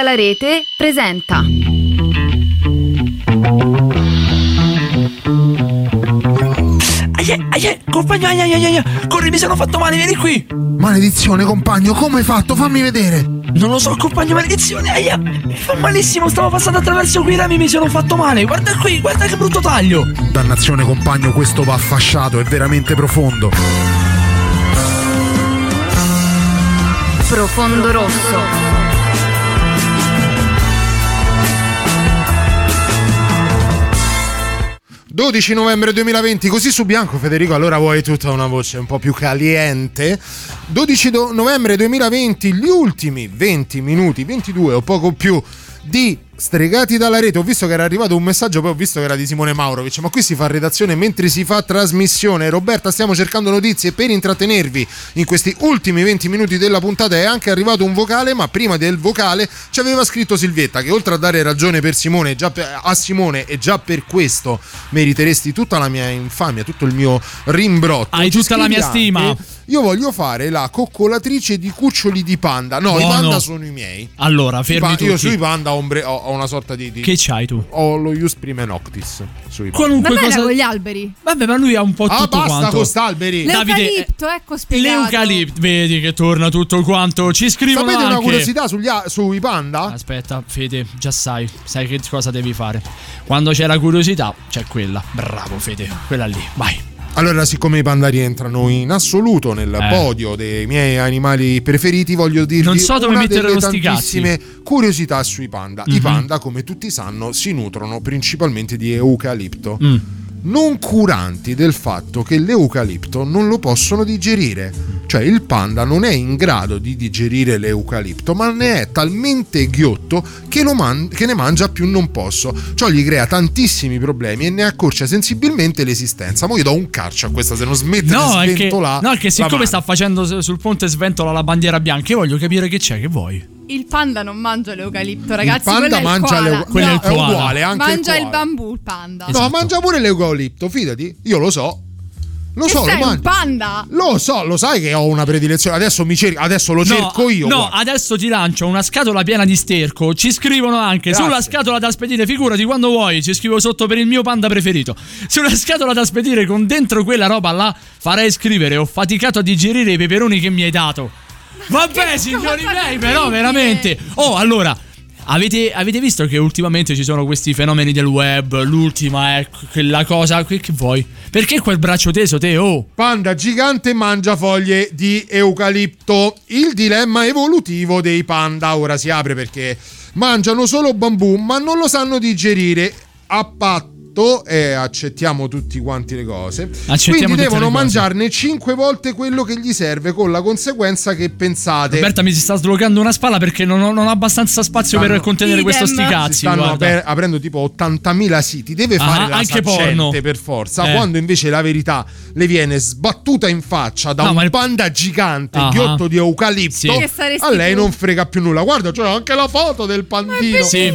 Dalla rete presenta Aie, aie, compagno, aie, aie, aie, corri, mi sono fatto male, vieni qui. Maledizione, compagno, come hai fatto? Fammi vedere. Non lo so, compagno, maledizione, aia, mi fa malissimo, stavo passando attraverso quei rami, mi sono fatto male. Guarda qui, guarda che brutto taglio. Dannazione, compagno, questo va fasciato, è veramente profondo. Profondo Rosso. 12 novembre 2020, così su bianco Federico, allora vuoi tutta una voce un po' più caliente. 12 do- novembre 2020, gli ultimi 20 minuti, 22 o poco più di Stregati dalla rete. Ho visto che era arrivato un messaggio, poi ho visto che era di Simone Maurovic. Ma qui si fa redazione mentre si fa trasmissione. Roberta, stiamo cercando notizie per intrattenervi in questi ultimi 20 minuti della puntata. È anche arrivato un vocale, ma prima del vocale ci aveva scritto Silvietta che oltre a dare ragione per Simone, già per- a Simone e già per questo meriteresti tutta la mia infamia, tutto il mio rimbrotto. Hai tutta la mia stima. Io voglio fare la coccolatrice di cuccioli di panda. No, i Buono. panda sono i miei. Allora, I fermi pa- tutti. io sui panda ho, ombre- ho- ho una sorta di, di- Che c'hai tu? Ho lo Ius Prime Noctis sui panda. Qualunque Ma cosa. con gli alberi. Vabbè, ma lui ha un po' Ah, tutto basta quanto. con st'alberi. Davide, L'eucalipto, ecco spiegato. L'eucalipto, vedi che torna tutto quanto. Ci scrivono Sapete una anche. curiosità sugli a- sui panda? Aspetta, Fede, già sai, sai che cosa devi fare. Quando c'è la curiosità, c'è quella. Bravo, Fede, quella lì, vai. Allora, siccome i panda rientrano in assoluto nel Eh. podio dei miei animali preferiti, voglio dirvi Non so dove una delle tantissime curiosità sui panda. I Mhm. panda, come tutti sanno, si nutrono principalmente di eucalipto. Mm. Non curanti del fatto che l'eucalipto non lo possono digerire. Cioè il panda non è in grado di digerire l'eucalipto, ma ne è talmente ghiotto che, lo man- che ne mangia più non posso. Ciò gli crea tantissimi problemi e ne accorcia sensibilmente l'esistenza. Ma io do un calcio a questa se non smette No, di che, sventolare. no, che siccome sta facendo sul ponte sventola la bandiera bianca, io voglio capire che c'è, che vuoi. Il panda non mangia l'eucalipto, ragazzi. panda quello è il mangia koala. l'eu- quello è il No, koala. uguale, anche mangia il il, bambù il panda. No, mangia pure l'eucalipto, fidati. Io lo so. Lo Che so, lo sei un mangio. panda? Lo so, lo sai che ho una predilezione. Adesso, mi cer- adesso lo cerco io. No, guarda. adesso ti lancio una scatola piena di sterco. Ci scrivono anche Grazie. sulla scatola da spedire. Figurati quando vuoi. Ci scrivo sotto per il mio panda preferito. Sulla scatola da spedire con dentro quella roba là farei scrivere: Ho faticato a digerire i peperoni che mi hai dato. Vabbè, signori miei, però veramente. Oh, allora. Avete, avete visto che ultimamente ci sono questi fenomeni del web? L'ultima è quella cosa. Che, che vuoi? Perché quel braccio teso, te? Oh. Panda gigante mangia foglie di eucalipto. Il dilemma evolutivo dei panda ora si apre perché mangiano solo bambù, ma non lo sanno digerire a patto e accettiamo tutti quanti le cose. Accettiamo Quindi devono mangiarne 5 volte quello che gli serve, con la conseguenza che pensate. Roberta mi si sta slogando una spalla perché non ho, non ho abbastanza spazio per Stanno- contenere Idem. questo sti si cazzi. stanno aper- aprendo tipo 80.000 siti, deve Ah, fare la anche porno. per forza, Eh. quando invece la verità le viene sbattuta in faccia da No, un panda gigante, Ah. ghiotto di eucalipto, Sì. A lei non frega più nulla. Guarda, c'è anche la foto del pandino. Sì.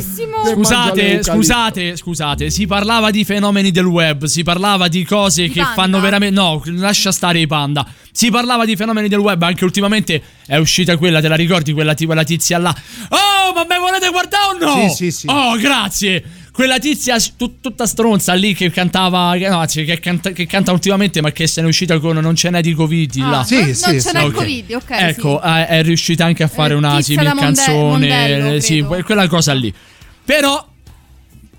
Scusate, scusate, scusate, si parlava di fenomeni del web, si parlava di cose che panda. fanno veramente... No, lascia stare i panda. Si parlava di fenomeni del web, anche ultimamente è uscita quella, te la ricordi? Quella, quella tizia là. Oh, ma me volete guardare o no? Sì, sì, sì. Oh, grazie. Quella tizia tut- tutta stronza lì che cantava, che- no, che, canta, che canta ultimamente, ma che se ne è uscita con Non ce n'è di Covid là. Ah, Sì, non, sì, non sì. ce n'è il Ok. Covid, ok. Ecco, sì. è, riuscita anche a fare Eh, una tizia simil da Monde- canzone. Mondello, sì, quella cosa lì. Però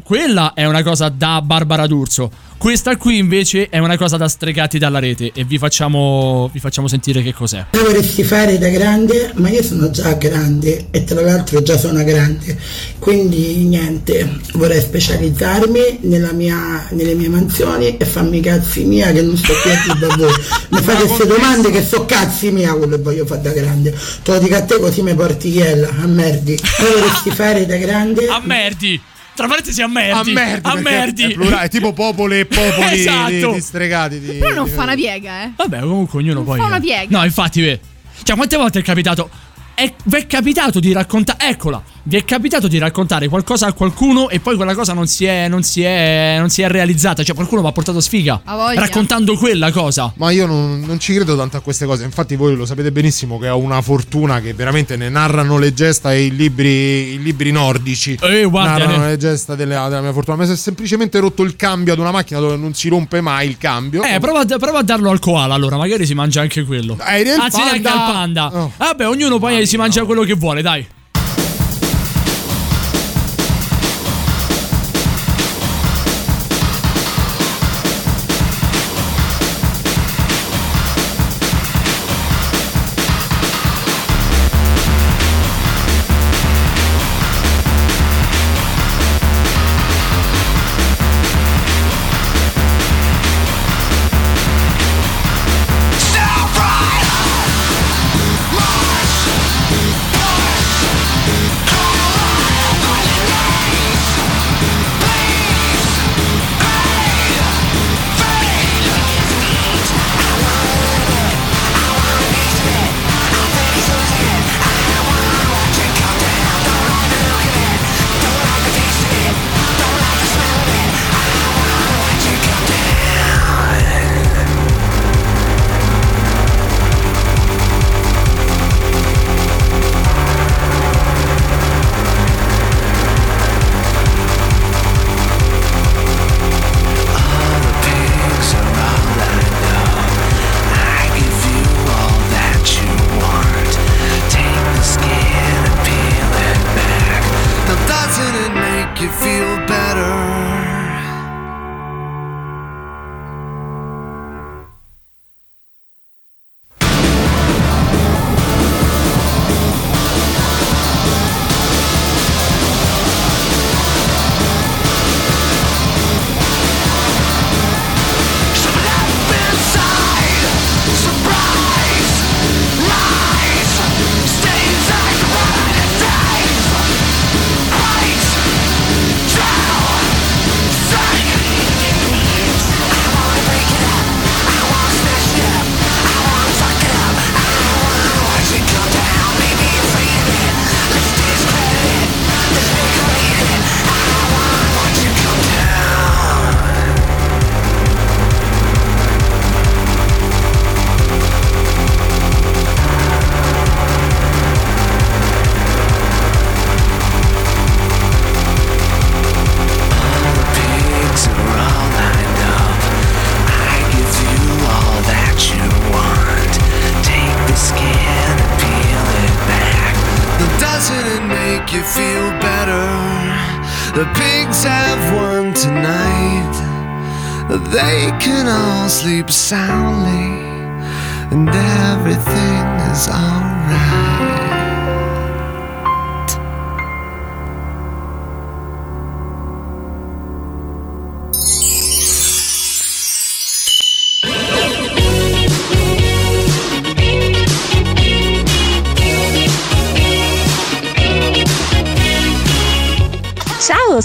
quella è una cosa da Barbara D'Urso. Questa qui invece è una cosa da stregati dalla rete e vi facciamo, vi facciamo sentire che cos'è. Cosa vorresti fare da grande? Ma io sono già grande e tra l'altro già sono grande, quindi niente, vorrei specializzarmi nella mia- nelle mie mansioni e farmi cazzi mia che non sto qui a dire a voi. Mi fate queste domande che so cazzi mia quello che voglio fare da grande. Te lo dico a te così mi porti iella, a merdi. Cosa vorresti fare da grande? A merdi! Tra parentesi a merdi! A merdi, A perché merdi! È, plurale, è tipo popoli e popoli Esatto. di, di stregati. Di, Però non di- fa una piega, eh. Vabbè, comunque ognuno poi. fa una piega. No, infatti, vedi. Cioè, quante volte è capitato? È, vi è capitato di raccontare. Eccola! Vi è capitato di raccontare qualcosa a qualcuno e poi quella cosa non si è, non si è, non si è realizzata? Cioè, qualcuno mi ha portato sfiga raccontando quella cosa. Ma io non, non ci credo tanto a queste cose. Infatti, voi lo sapete benissimo che ho una fortuna che veramente ne narrano le gesta i libri, i libri nordici. Eh, guarda, narrano ne- le gesta della, della mia fortuna. Ma si è semplicemente rotto il cambio ad una macchina dove non si rompe mai il cambio. Eh, prova, a- prova a darlo al koala, allora, magari si mangia anche quello. Eh, Anzi, neanche panda. al panda. Oh. Vabbè, ognuno poi si mangia quello che vuole, dai.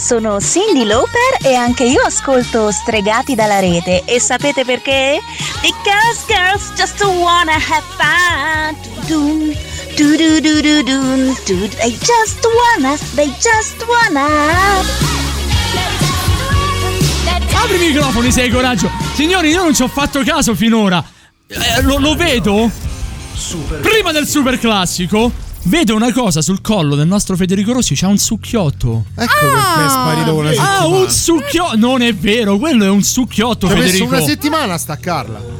Sono Cindy Lauper e anche io ascolto Stregati dalla rete. E sapete perché? Because girls just wanna have fun. They just wanna, they just wanna. Apri i microfoni se hai coraggio. Signori, io non ci ho fatto caso finora. Eh, lo, lo vedo? Prima del super classico, vedo una cosa sul collo del nostro Federico Rossi. C'ha un succhiotto. Ecco perché è sparito con una settimana. Ah, un succhiotto. Non è vero, quello è un succhiotto, Ci ho messo Federico. una settimana a staccarla.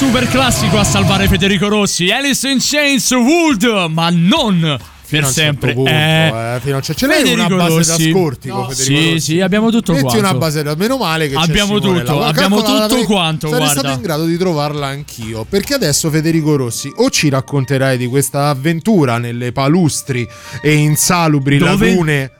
Super classico a salvare Federico Rossi. Alice in Chains Wood, ma non per un sempre. certo punto, Eh, eh, fino a certo- ce l'hai una base Rossi. da scortico, No. Federico Sì, Rossi? sì, abbiamo tutto Metti quanto. una base da meno male che c'è Abbiamo Simone tutto, là. abbiamo tutto avrei- quanto, Sarei guarda. stato in grado di trovarla anch'io. Perché adesso Federico Rossi o ci racconterai di questa avventura nelle palustri e insalubri Dove? lagune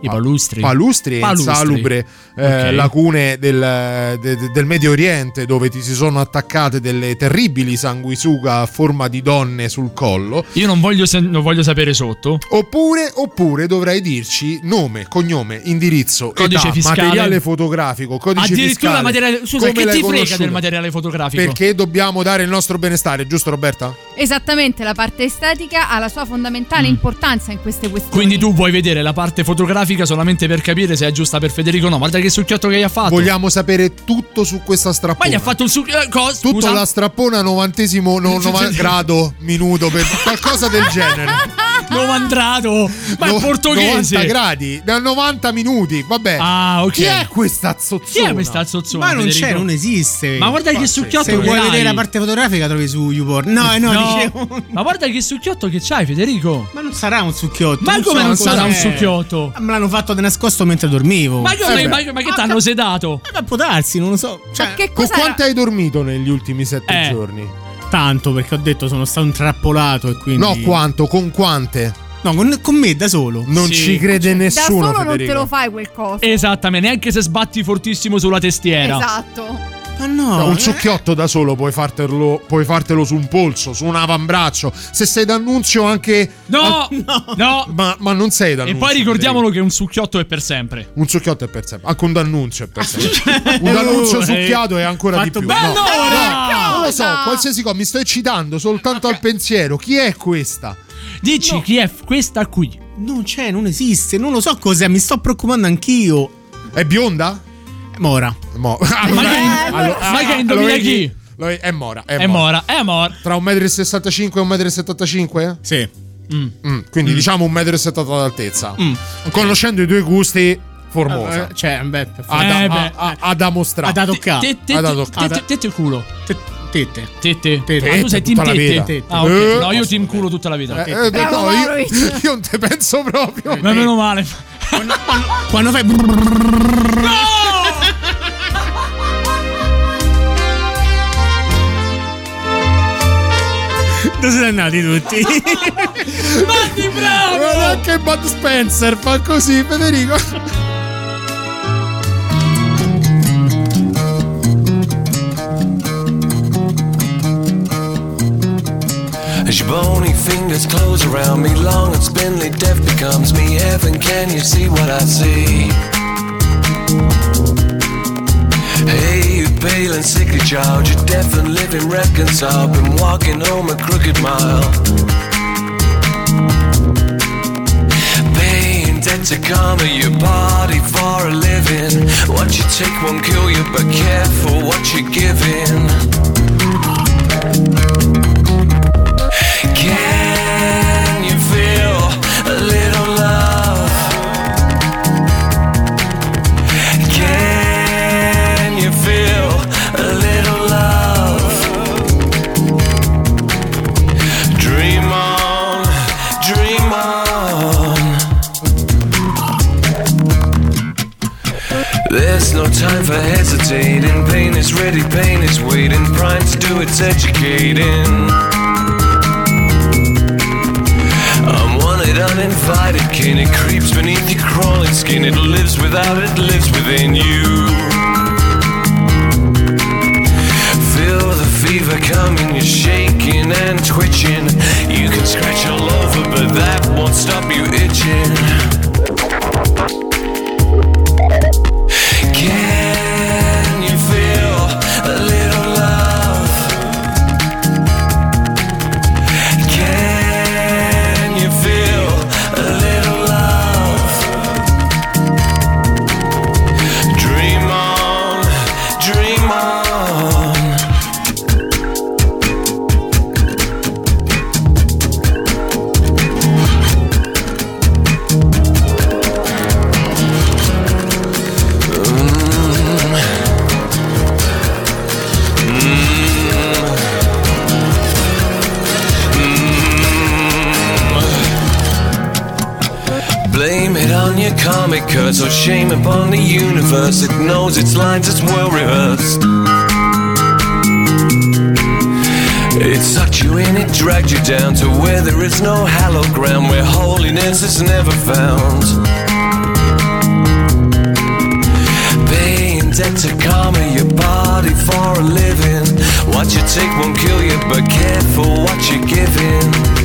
I palustri. palustri e Palustri. insalubre eh, Ok. lagune del, de- de- del Medio Oriente dove ti si sono attaccate delle terribili sanguisuga a forma di donne sul collo. Io non voglio, non voglio sapere sotto. Oppure, oppure dovrai dirci nome, cognome, indirizzo, Codice età, fiscale. materiale fotografico, codice Addirittura fiscale. materiale. Scusa, come che ti frega del materiale fotografico? Perché dobbiamo dare il nostro benestare, giusto Roberta? Esattamente, la parte estetica ha la sua fondamentale importanza in queste questioni. Quindi tu vuoi vedere la parte fotografica solamente per capire se è giusta per Federico o no. Guarda che succhiotto che gli ha fatto. Vogliamo sapere tutto su questa strappona. Ma gli ha fatto il su. eh, cosa? Tutto la strappona novantesimo no, nova- grado minuto per qualcosa del genere. Novandrato. Ma No- è portoghese. 90 gradi, da 90 minuti, vabbè. Ah, ok. Chi è questa zozzona? Chi è questa zozzona? Ma non Federico? c'è, non esiste. Ma guarda che succhiotto Se che vuoi hai. vedere la parte fotografica trovi su YouPorn. No, eh, no, dicevo. Ma guarda che succhiotto che c'hai, Federico. Ma non sarà un succhiotto. Ma come so non sarà un succhiotto? Me l'hanno fatto di nascosto mentre dormivo. Ma, come- Eh, ma- ma che t'hanno sedato? Ma può darsi, non lo so. Cioè, Con quanto hai dormito negli ultimi sette Eh. giorni? Tanto perché ho detto sono stato intrappolato e quindi. No, quanto? Con quante? No, con, con me da solo. Non ci crede da nessuno, solo non Federico. te lo fai quel coso. Esattamente, neanche se sbatti fortissimo sulla testiera. Esatto. Ma no, No, un eh. succhiotto da solo puoi fartelo, puoi fartelo su un polso, su un avambraccio. Se sei d'annunzio anche. No, no. Ma, ma non sei E d'annunzio. poi ricordiamolo che un succhiotto è per sempre. Un succhiotto è per sempre. Anche un d'annunzio è per sempre. un annunzio Eh, succhiato è ancora di fatto più. bene. No, Allora! no, non lo so, qualsiasi cosa. Mi sto eccitando soltanto al pensiero. Chi è questa? Dici chi è questa qui? Non c'è, non esiste, non lo so cos'è, mi sto preoccupando anch'io. È bionda? Mora. Mo- Ma che, ma che lo indovina vedi? chi? Lo- È Mora. È, È Mora, è Mora. Tra 1,65 m e 1,75 m? Sì. Mm, quindi diciamo 1,70 m d'altezza. Mm, Conoscendo i tuoi gusti, formosa. Eh, cioè, beh, da, Eh, beh. ha- ha da mostrare. Ha da toccare. Te- te- Ha da te- toccare. te- te- te- culo. Te- Tette. Tette. Tette. Ah, tu sei team tette. Ah, ok. Eh, No, io team culo tutta la vita. Eh, eh, no, io, io non te penso proprio. Ma meno male. Quando fai. Dove siete andati tutti? Matti, bravo! Ma anche Bud Spencer fa così, Federico. As your bony fingers close around me, long and spindly, death becomes me. Heaven, can you see what I see? Hey, you pale and sickly child, you're deaf and living reconciled. Been walking home a crooked mile. Paying debt to karma, you party for a living. What you take won't kill you, but careful what you're giving. Hesitating. Pain is ready, pain is waiting. Prime to do its educating. I'm wanted, uninvited kin. It creeps beneath your crawling skin. It lives without, it lives within you. Feel the fever coming, you're shaking and twitching. You can scratch all over, but that won't stop you itching. Curse or shame upon the universe, it knows its lines, it's well rehearsed. It sucked you in, it dragged you down to where there is no hallowed ground, where holiness is never found. Paying debt to karma, your body for a living. What you take won't kill you, but careful what you're giving.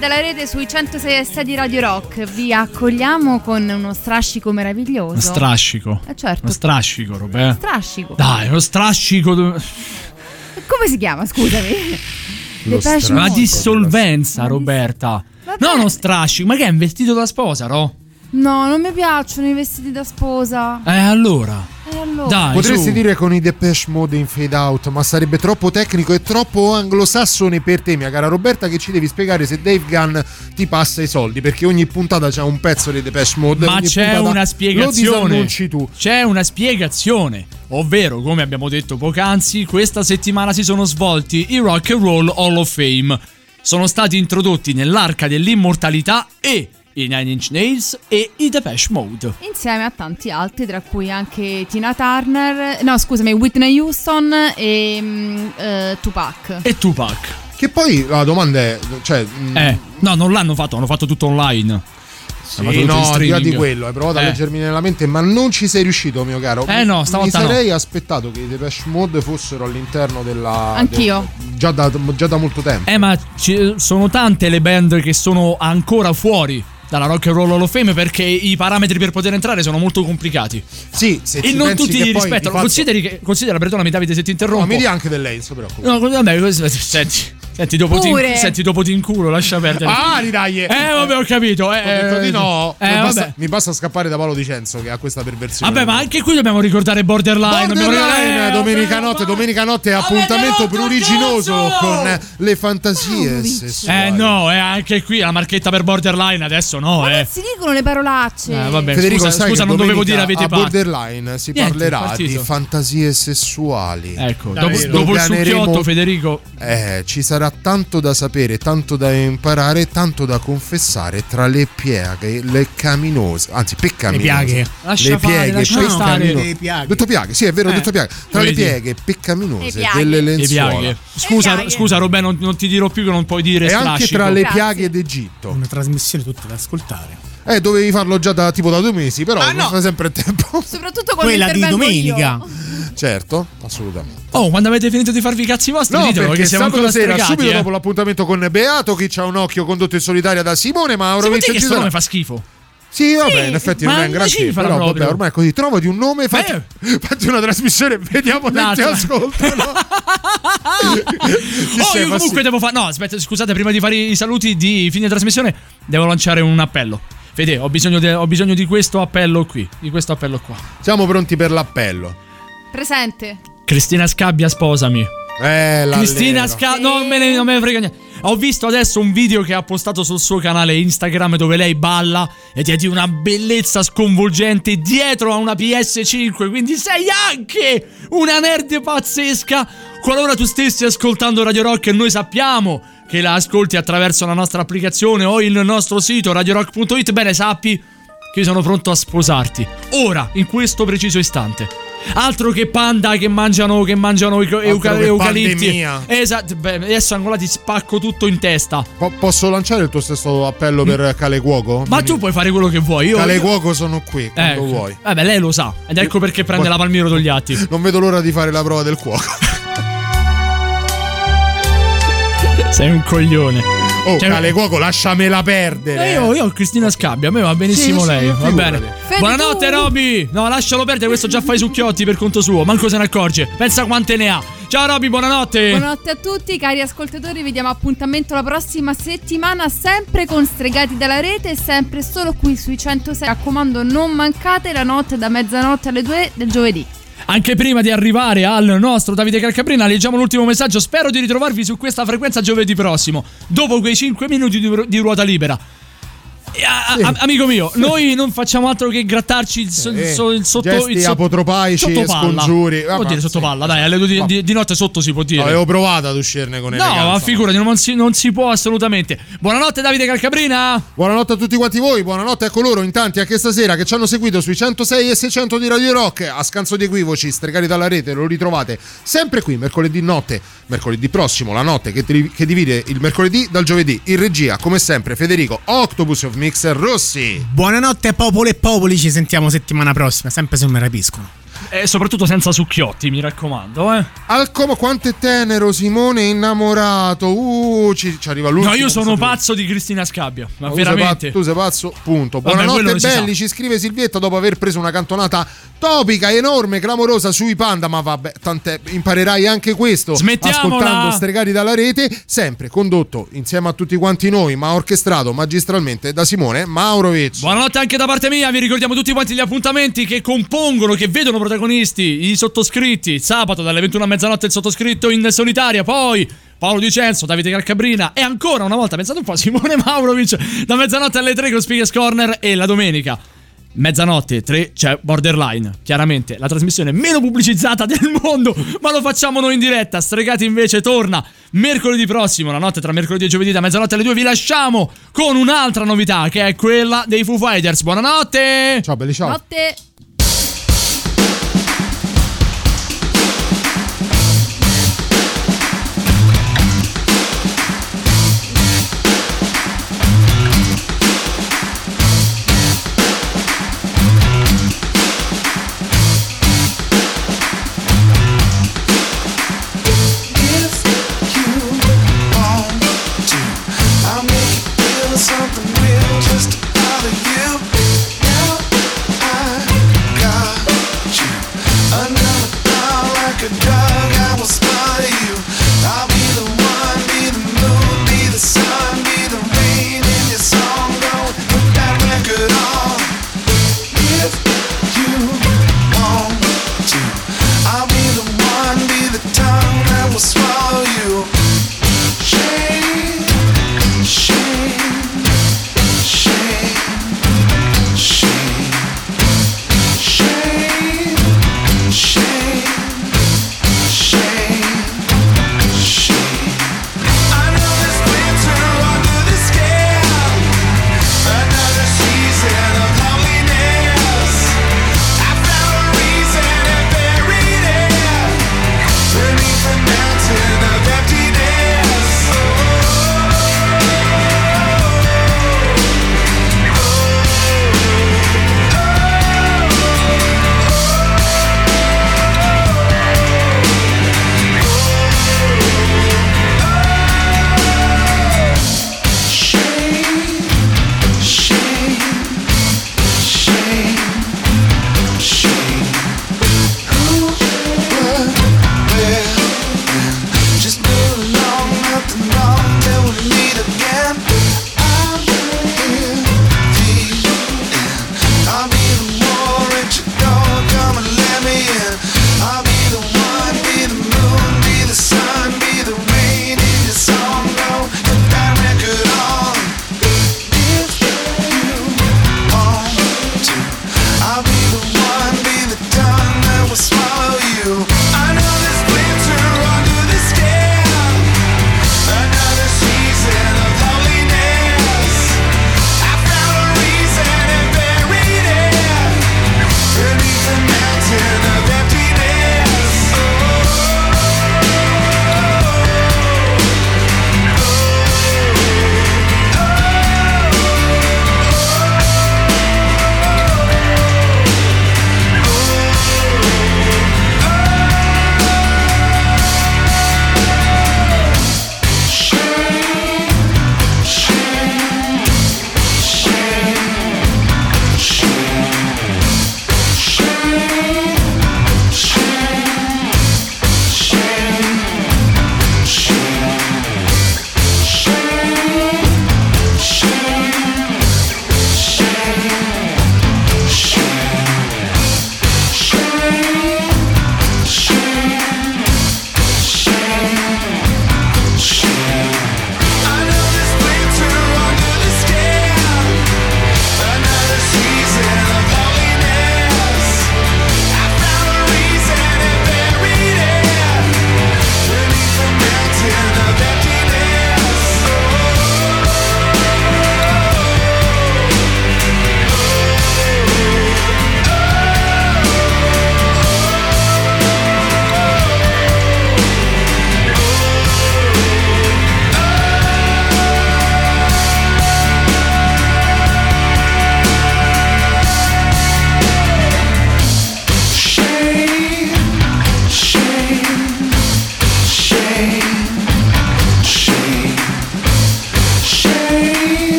Dalla rete sui 106 e 6 di Radio Rock. Vi accogliamo con uno strascico meraviglioso. Uno strascico. Eh, certo. Uno strascico, Robè. Strascico. Dai, uno strascico. Come si chiama? Scusami. Lo stra- Una Mode. dissolvenza, Roberta. No, uno strascico. Ma che è un vestito da sposa, no? No, non mi piacciono i vestiti da sposa. Eh, allora. E allora? Dai, Potresti su. dire con i Depeche Mode in fade out, ma sarebbe troppo tecnico e troppo anglosassone per te, mia cara Roberta, che ci devi spiegare se Dave Gunn ti passa i soldi, perché ogni puntata c'è un pezzo di Depeche Mode. Ma c'è una Lo spiegazione. C'è una spiegazione. Ovvero, come abbiamo detto poc'anzi, questa settimana si sono svolti i Rock and Roll Hall of Fame. Sono stati introdotti nell'arca dell'immortalità e i Nine Inch Nails e i Depeche Mode. Insieme a tanti altri, tra cui anche Tina Turner, no scusami, Whitney Houston e mm, eh, Tupac. E Tupac. Che poi la domanda è, cioè, mh, Eh, no, non l'hanno fatto, hanno fatto tutto online. Sì, no, al di là di streaming. quello, hai provato a Eh. leggermi nella mente, ma non ci sei riuscito, mio caro. Eh no, Mi- stavolta Mi no. sarei aspettato che i Depeche Mode fossero all'interno della. Anch'io. del- già, da, già da molto tempo. Eh, ma ci- sono tante le band che sono ancora fuori dalla Rock and Roll Hall of Fame perché i parametri per poter entrare sono molto complicati. Sì, se E non tutti li rispettano. fatto- Consideri che, considera, perdonami Davide se ti interrompo. No, mi dia anche del lei, non si preoccupi. No, vabbè, senti, senti, dopo ti, senti, dopo ti inculo, lascia perdere. Ah, dai! Eh, vabbè, ho capito. Eh, Ho detto eh, di no. Eh, mi, vabbè. basta, mi basta scappare da Paolo Dicenzo che ha questa perversione. Vabbè, ma anche qui dobbiamo ricordare Borderline. Borderline, ricordare- eh, domenica vabbè, notte, domenica notte Avete appuntamento pruriginoso con le fantasie sessuali. Eh no, eh, anche qui la marchetta per Borderline adesso no, Ma eh. si dicono le parolacce. Eh, vabbè, Federico, scusa, scusa non dovevo dire avete parte. Borderline si Niente, parlerà partito. di fantasie sessuali. Ecco, dopo, dopo il succhiotto, Federico. Eh, ci sarà tanto da sapere, tanto da imparare, tanto da confessare tra le pieghe, le caminose, anzi peccaminose. Le piaghe. Lascia le fare, pieghe lascia stare. peccaminose. Le piaghe. Detto piaghe, sì, è vero, Eh, detto piaghe. Tra le pieghe peccaminose Le piaghe. delle Le lenzuola. piaghe. Scusa, piaghe. scusa, Robè, non, non ti dirò più che non puoi dire E anche strascico. tra le Grazie. piaghe d'Egitto. Una trasmissione tutta da ascoltare. Eh, dovevi farlo già da tipo da due mesi, però Ah, non no. fa sempre tempo. Soprattutto quando Quella di domenica. io. Certo, assolutamente. Oh, quando avete finito di farvi i cazzi vostri, No, ditelo perché che siamo ancora sera, stregati, subito eh. dopo l'appuntamento con Beato, chi c'ha un occhio condotto in solitaria da Simone Mauro. Secondo te Vince che sto nome fa schifo? Sì, vabbè, in effetti ma non è un gran cifra però proprio. vabbè, ormai è così. Trovati un nome, fatti, fatti una trasmissione, vediamo se ti ascoltano. Oh, io comunque devo fare. No, aspetta, scusate, prima di fare i saluti di fine trasmissione, devo lanciare un appello. Fede, ho bisogno, de- ho bisogno di questo appello qui. Di questo appello qua. Siamo pronti per l'appello. Presente. Cristina Scabbia, sposami. Eh, la Cristina Scabbia. No, me ne, non me ne frega niente. Ho visto adesso un video che ha postato sul suo canale Instagram dove lei balla ed è di una bellezza sconvolgente dietro a una PS5. Quindi sei anche una nerd pazzesca. Qualora tu stessi ascoltando Radio Rock e noi sappiamo che la ascolti attraverso la nostra applicazione o il nostro sito radiorock.it, bene sappi che io sono pronto a sposarti. Ora, in questo preciso istante. Altro che panda che mangiano, che mangiano euca- che eucalipti. Esatto, beh, adesso ancora ti spacco tutto in testa. Po- posso lanciare il tuo stesso appello per Cale Cuoco? Ma tu puoi fare quello che vuoi. Io, Cale Cuoco sono qui quando Ecco. vuoi. Vabbè, lei lo sa. Ed ecco perché prende Poi- la Palmiro Togliatti. Non vedo l'ora di fare la prova del cuoco. Sei un coglione. Oh, Cioè- Cale Cuoco, lasciamela perdere. Eh, io, io ho Cristina Scabbia, a me va benissimo Sì, sì, lei. va figurati. bene. Fede, Buonanotte, tu- Roby. No, lascialo perdere, questo già fa i succhiotti per conto suo. Manco se ne accorge. Pensa quante ne ha. Ciao, Roby, buonanotte. Buonanotte a tutti, cari ascoltatori. Vi diamo appuntamento la prossima settimana, sempre con Stregati dalla rete, sempre solo qui sui 106. Mi raccomando, non mancate la notte da mezzanotte alle 2 del giovedì. Anche prima di arrivare al nostro Davide Calcabrina, leggiamo l'ultimo messaggio. Spero di ritrovarvi su questa frequenza giovedì prossimo, dopo quei 5 minuti di, di ruota libera. E, a- a- amico mio, noi non facciamo altro che grattarci il, so- il so- il sotto Gesti il so- apotropaici, sottopalla. scongiuri. Può dire sottopalla, sì, dai, alle due di, di- di notte sotto si può dire. Avevo provato ad uscirne con No, eleganza. ma figurati, non si, non si può assolutamente. Buonanotte Davide Calcabrina. Buonanotte a tutti quanti voi, buonanotte a coloro in tanti anche stasera che ci hanno seguito sui 106 e 600 di Radio Rock. A scanso di equivoci, stregati dalla rete, lo ritrovate sempre qui mercoledì notte, mercoledì prossimo, la notte che, tri- che divide il mercoledì dal giovedì. In regia, come sempre, Federico Octopus of Mixer Rossi. Buonanotte popolo e popoli, ci sentiamo settimana prossima, sempre se non mi rapiscono. E soprattutto senza succhiotti, mi raccomando, eh. Al como quanto è tenero Simone innamorato. Uh, ci, ci arriva l'ultimo. No, io sono pazzo di Cristina Scabbia, ma sei veramente. tu sei pazzo, punto. Vabbè, Buonanotte belli, ci scrive Silvietta dopo aver preso una cantonata topica, enorme, clamorosa sui panda, ma vabbè, tant'è, imparerai anche questo Smettiamola! ascoltando Stregati dalla rete, sempre condotto insieme a tutti quanti noi, ma orchestrato magistralmente da Simone Maurovic. Buonanotte anche da parte mia, vi ricordiamo tutti quanti gli appuntamenti che compongono, che vedono protagonisti, i sottoscritti. Sabato dalle 21 a mezzanotte il sottoscritto in solitaria, poi Paolo Dicenzo, Davide Calcabrina e ancora una volta, pensate un po', Simone Maurovic da mezzanotte alle 3 con Speakers Corner e la domenica. Mezzanotte 3 c'è Borderline, chiaramente la trasmissione meno pubblicizzata del mondo, ma lo facciamo noi in diretta. Stregati invece torna mercoledì prossimo, la notte tra mercoledì e giovedì da mezzanotte alle 2 vi lasciamo con un'altra novità che è quella dei Foo Fighters. Buonanotte! Ciao belli, ciao. Notte.